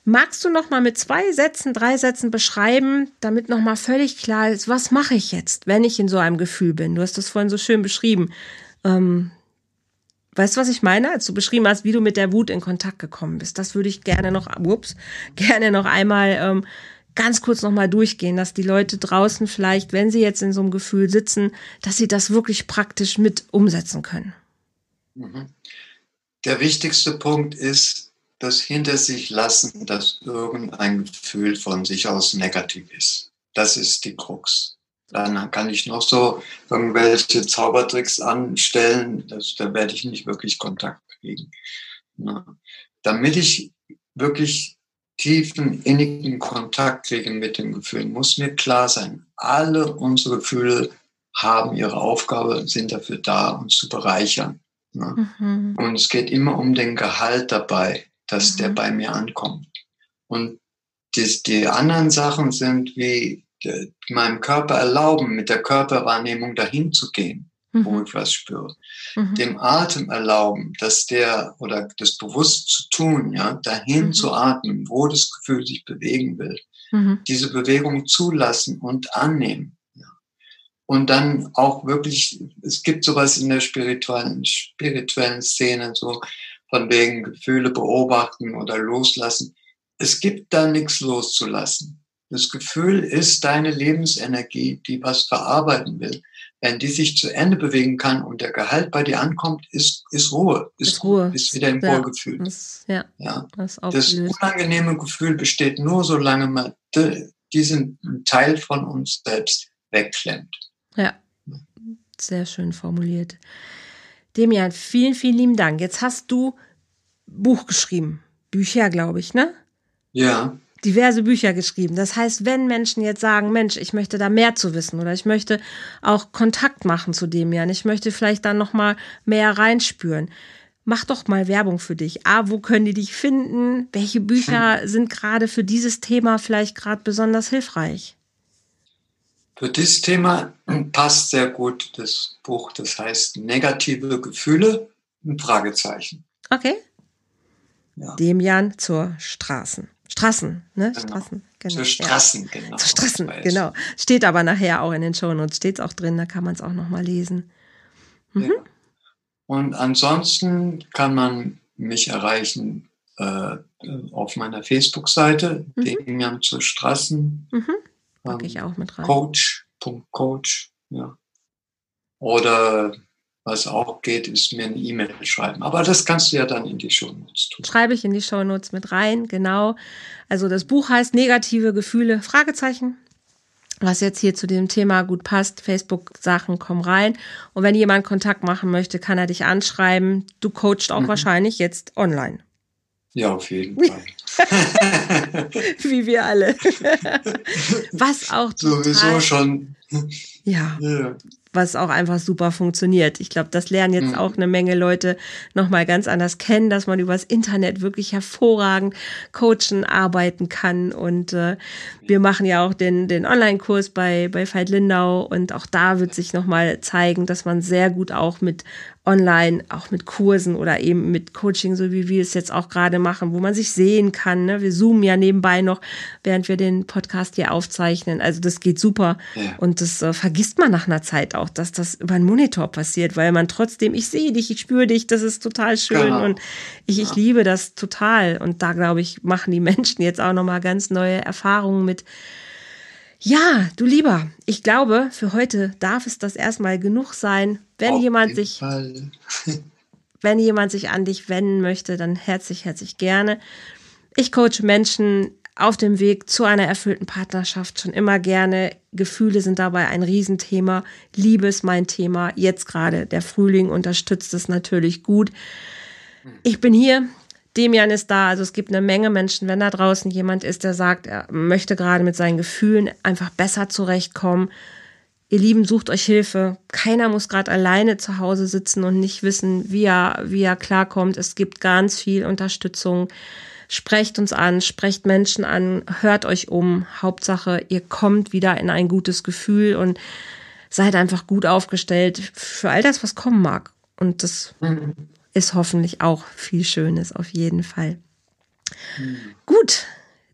Magst du noch mal mit zwei Sätzen, drei Sätzen beschreiben, damit noch mal völlig klar ist, was mache ich jetzt, wenn ich in so einem Gefühl bin? Du hast das vorhin so schön beschrieben. Ähm, weißt du, was ich meine? Als du beschrieben hast, wie du mit der Wut in Kontakt gekommen bist. Das würde ich gerne noch, ups, gerne noch einmal ähm, ganz kurz nochmal durchgehen, dass die Leute draußen vielleicht, wenn sie jetzt in so einem Gefühl sitzen, dass sie das wirklich praktisch mit umsetzen können. Mhm. Der wichtigste Punkt ist, das hinter sich lassen, dass irgendein Gefühl von sich aus negativ ist. Das ist die Krux. Dann kann ich noch so irgendwelche Zaubertricks anstellen, das, da werde ich nicht wirklich Kontakt kriegen. Na, damit ich wirklich tiefen, innigen Kontakt kriegen mit dem Gefühl, muss mir klar sein, alle unsere Gefühle haben ihre Aufgabe, sind dafür da, uns zu bereichern. Ne? Mhm. Und es geht immer um den Gehalt dabei, dass mhm. der bei mir ankommt. Und die, die anderen Sachen sind wie die, meinem Körper erlauben, mit der Körperwahrnehmung dahin zu gehen mhm. wo ich was spüre. Mhm. Dem Atem erlauben, dass der oder das bewusst zu tun, ja, dahin mhm. zu atmen, wo das Gefühl sich bewegen will. Mhm. Diese Bewegung zulassen und annehmen. Ja. Und dann auch wirklich, es gibt sowas in der spirituellen, spirituellen Szene, so von wegen Gefühle beobachten oder loslassen. Es gibt da nichts loszulassen. Das Gefühl ist deine Lebensenergie, die was verarbeiten will wenn die sich zu Ende bewegen kann und der Gehalt bei dir ankommt, ist, ist Ruhe, ist, ist Ruhe, ist wieder im ja, Wohlgefühl. Das, ja, ja. Das, das unangenehme Gefühl besteht nur, solange man diesen Teil von uns selbst wegklemmt. Ja, sehr schön formuliert. Demian, vielen, vielen lieben Dank. Jetzt hast du Buch geschrieben. Bücher, glaube ich, ne? Ja diverse Bücher geschrieben. Das heißt, wenn Menschen jetzt sagen, Mensch, ich möchte da mehr zu wissen oder ich möchte auch Kontakt machen zu dem Jan, ich möchte vielleicht dann noch mal mehr reinspüren. Mach doch mal Werbung für dich. A, wo können die dich finden? Welche Bücher hm. sind gerade für dieses Thema vielleicht gerade besonders hilfreich? Für dieses Thema passt sehr gut das Buch, das heißt Negative Gefühle, ein Fragezeichen. Okay. Ja. Jan zur Straßen. Straßen, ne? Genau. Straßen, genau. Zu Straßen, ja. genau. Zu Straßen, genau. Steht aber nachher auch in den Shownotes, steht es auch drin, da kann man es auch nochmal lesen. Mhm. Ja. Und ansonsten kann man mich erreichen äh, auf meiner Facebook-Seite, mhm. Demian zu Straßen. Mhm. Packe ich auch mit rein. Coach.coach, ja. Oder was auch geht, ist mir eine E-Mail schreiben. Aber das kannst du ja dann in die Shownotes tun. Schreibe ich in die Shownotes mit rein, genau. Also das Buch heißt Negative Gefühle, Fragezeichen. Was jetzt hier zu dem Thema gut passt, Facebook-Sachen kommen rein. Und wenn jemand Kontakt machen möchte, kann er dich anschreiben. Du coachst auch mhm. wahrscheinlich jetzt online. Ja, auf jeden Fall. Wie wir alle. Was auch Sowieso schon Ja. ja was auch einfach super funktioniert. Ich glaube, das lernen jetzt mhm. auch eine Menge Leute nochmal ganz anders kennen, dass man übers Internet wirklich hervorragend coachen, arbeiten kann. Und äh, wir machen ja auch den, den Online-Kurs bei, bei Veit Lindau und auch da wird sich nochmal zeigen, dass man sehr gut auch mit online, auch mit Kursen oder eben mit Coaching, so wie wir es jetzt auch gerade machen, wo man sich sehen kann. Ne? Wir zoomen ja nebenbei noch, während wir den Podcast hier aufzeichnen. Also das geht super. Ja. Und das äh, vergisst man nach einer Zeit auch, dass das über einen Monitor passiert, weil man trotzdem, ich sehe dich, ich spüre dich, das ist total schön genau. und ich, ja. ich liebe das total. Und da, glaube ich, machen die Menschen jetzt auch nochmal ganz neue Erfahrungen mit ja, du Lieber, ich glaube, für heute darf es das erstmal genug sein. Wenn Auf jemand sich, wenn jemand sich an dich wenden möchte, dann herzlich, herzlich gerne. Ich coache Menschen auf dem Weg zu einer erfüllten Partnerschaft schon immer gerne. Gefühle sind dabei ein Riesenthema. Liebe ist mein Thema. Jetzt gerade der Frühling unterstützt es natürlich gut. Ich bin hier, Demian ist da. Also es gibt eine Menge Menschen, wenn da draußen jemand ist, der sagt, er möchte gerade mit seinen Gefühlen einfach besser zurechtkommen. Ihr Lieben, sucht euch Hilfe. Keiner muss gerade alleine zu Hause sitzen und nicht wissen, wie er, wie er klarkommt. Es gibt ganz viel Unterstützung. Sprecht uns an, sprecht Menschen an, hört euch um. Hauptsache, ihr kommt wieder in ein gutes Gefühl und seid einfach gut aufgestellt für all das, was kommen mag. Und das mhm ist hoffentlich auch viel Schönes auf jeden Fall. Mhm. Gut,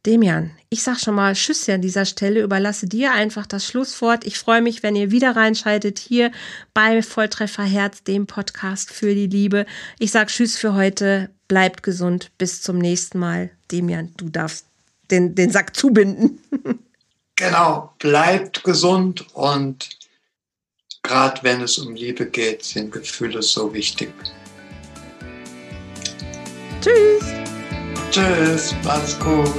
Demian, ich sag schon mal Tschüss an dieser Stelle, überlasse dir einfach das Schlusswort. Ich freue mich, wenn ihr wieder reinschaltet hier bei Volltreffer Herz, dem Podcast für die Liebe. Ich sag Tschüss für heute, bleibt gesund, bis zum nächsten Mal. Demian, du darfst den, den Sack zubinden. genau, bleibt gesund und gerade wenn es um Liebe geht, sind Gefühle so wichtig. Tschüss. Tschüss, mach's gut.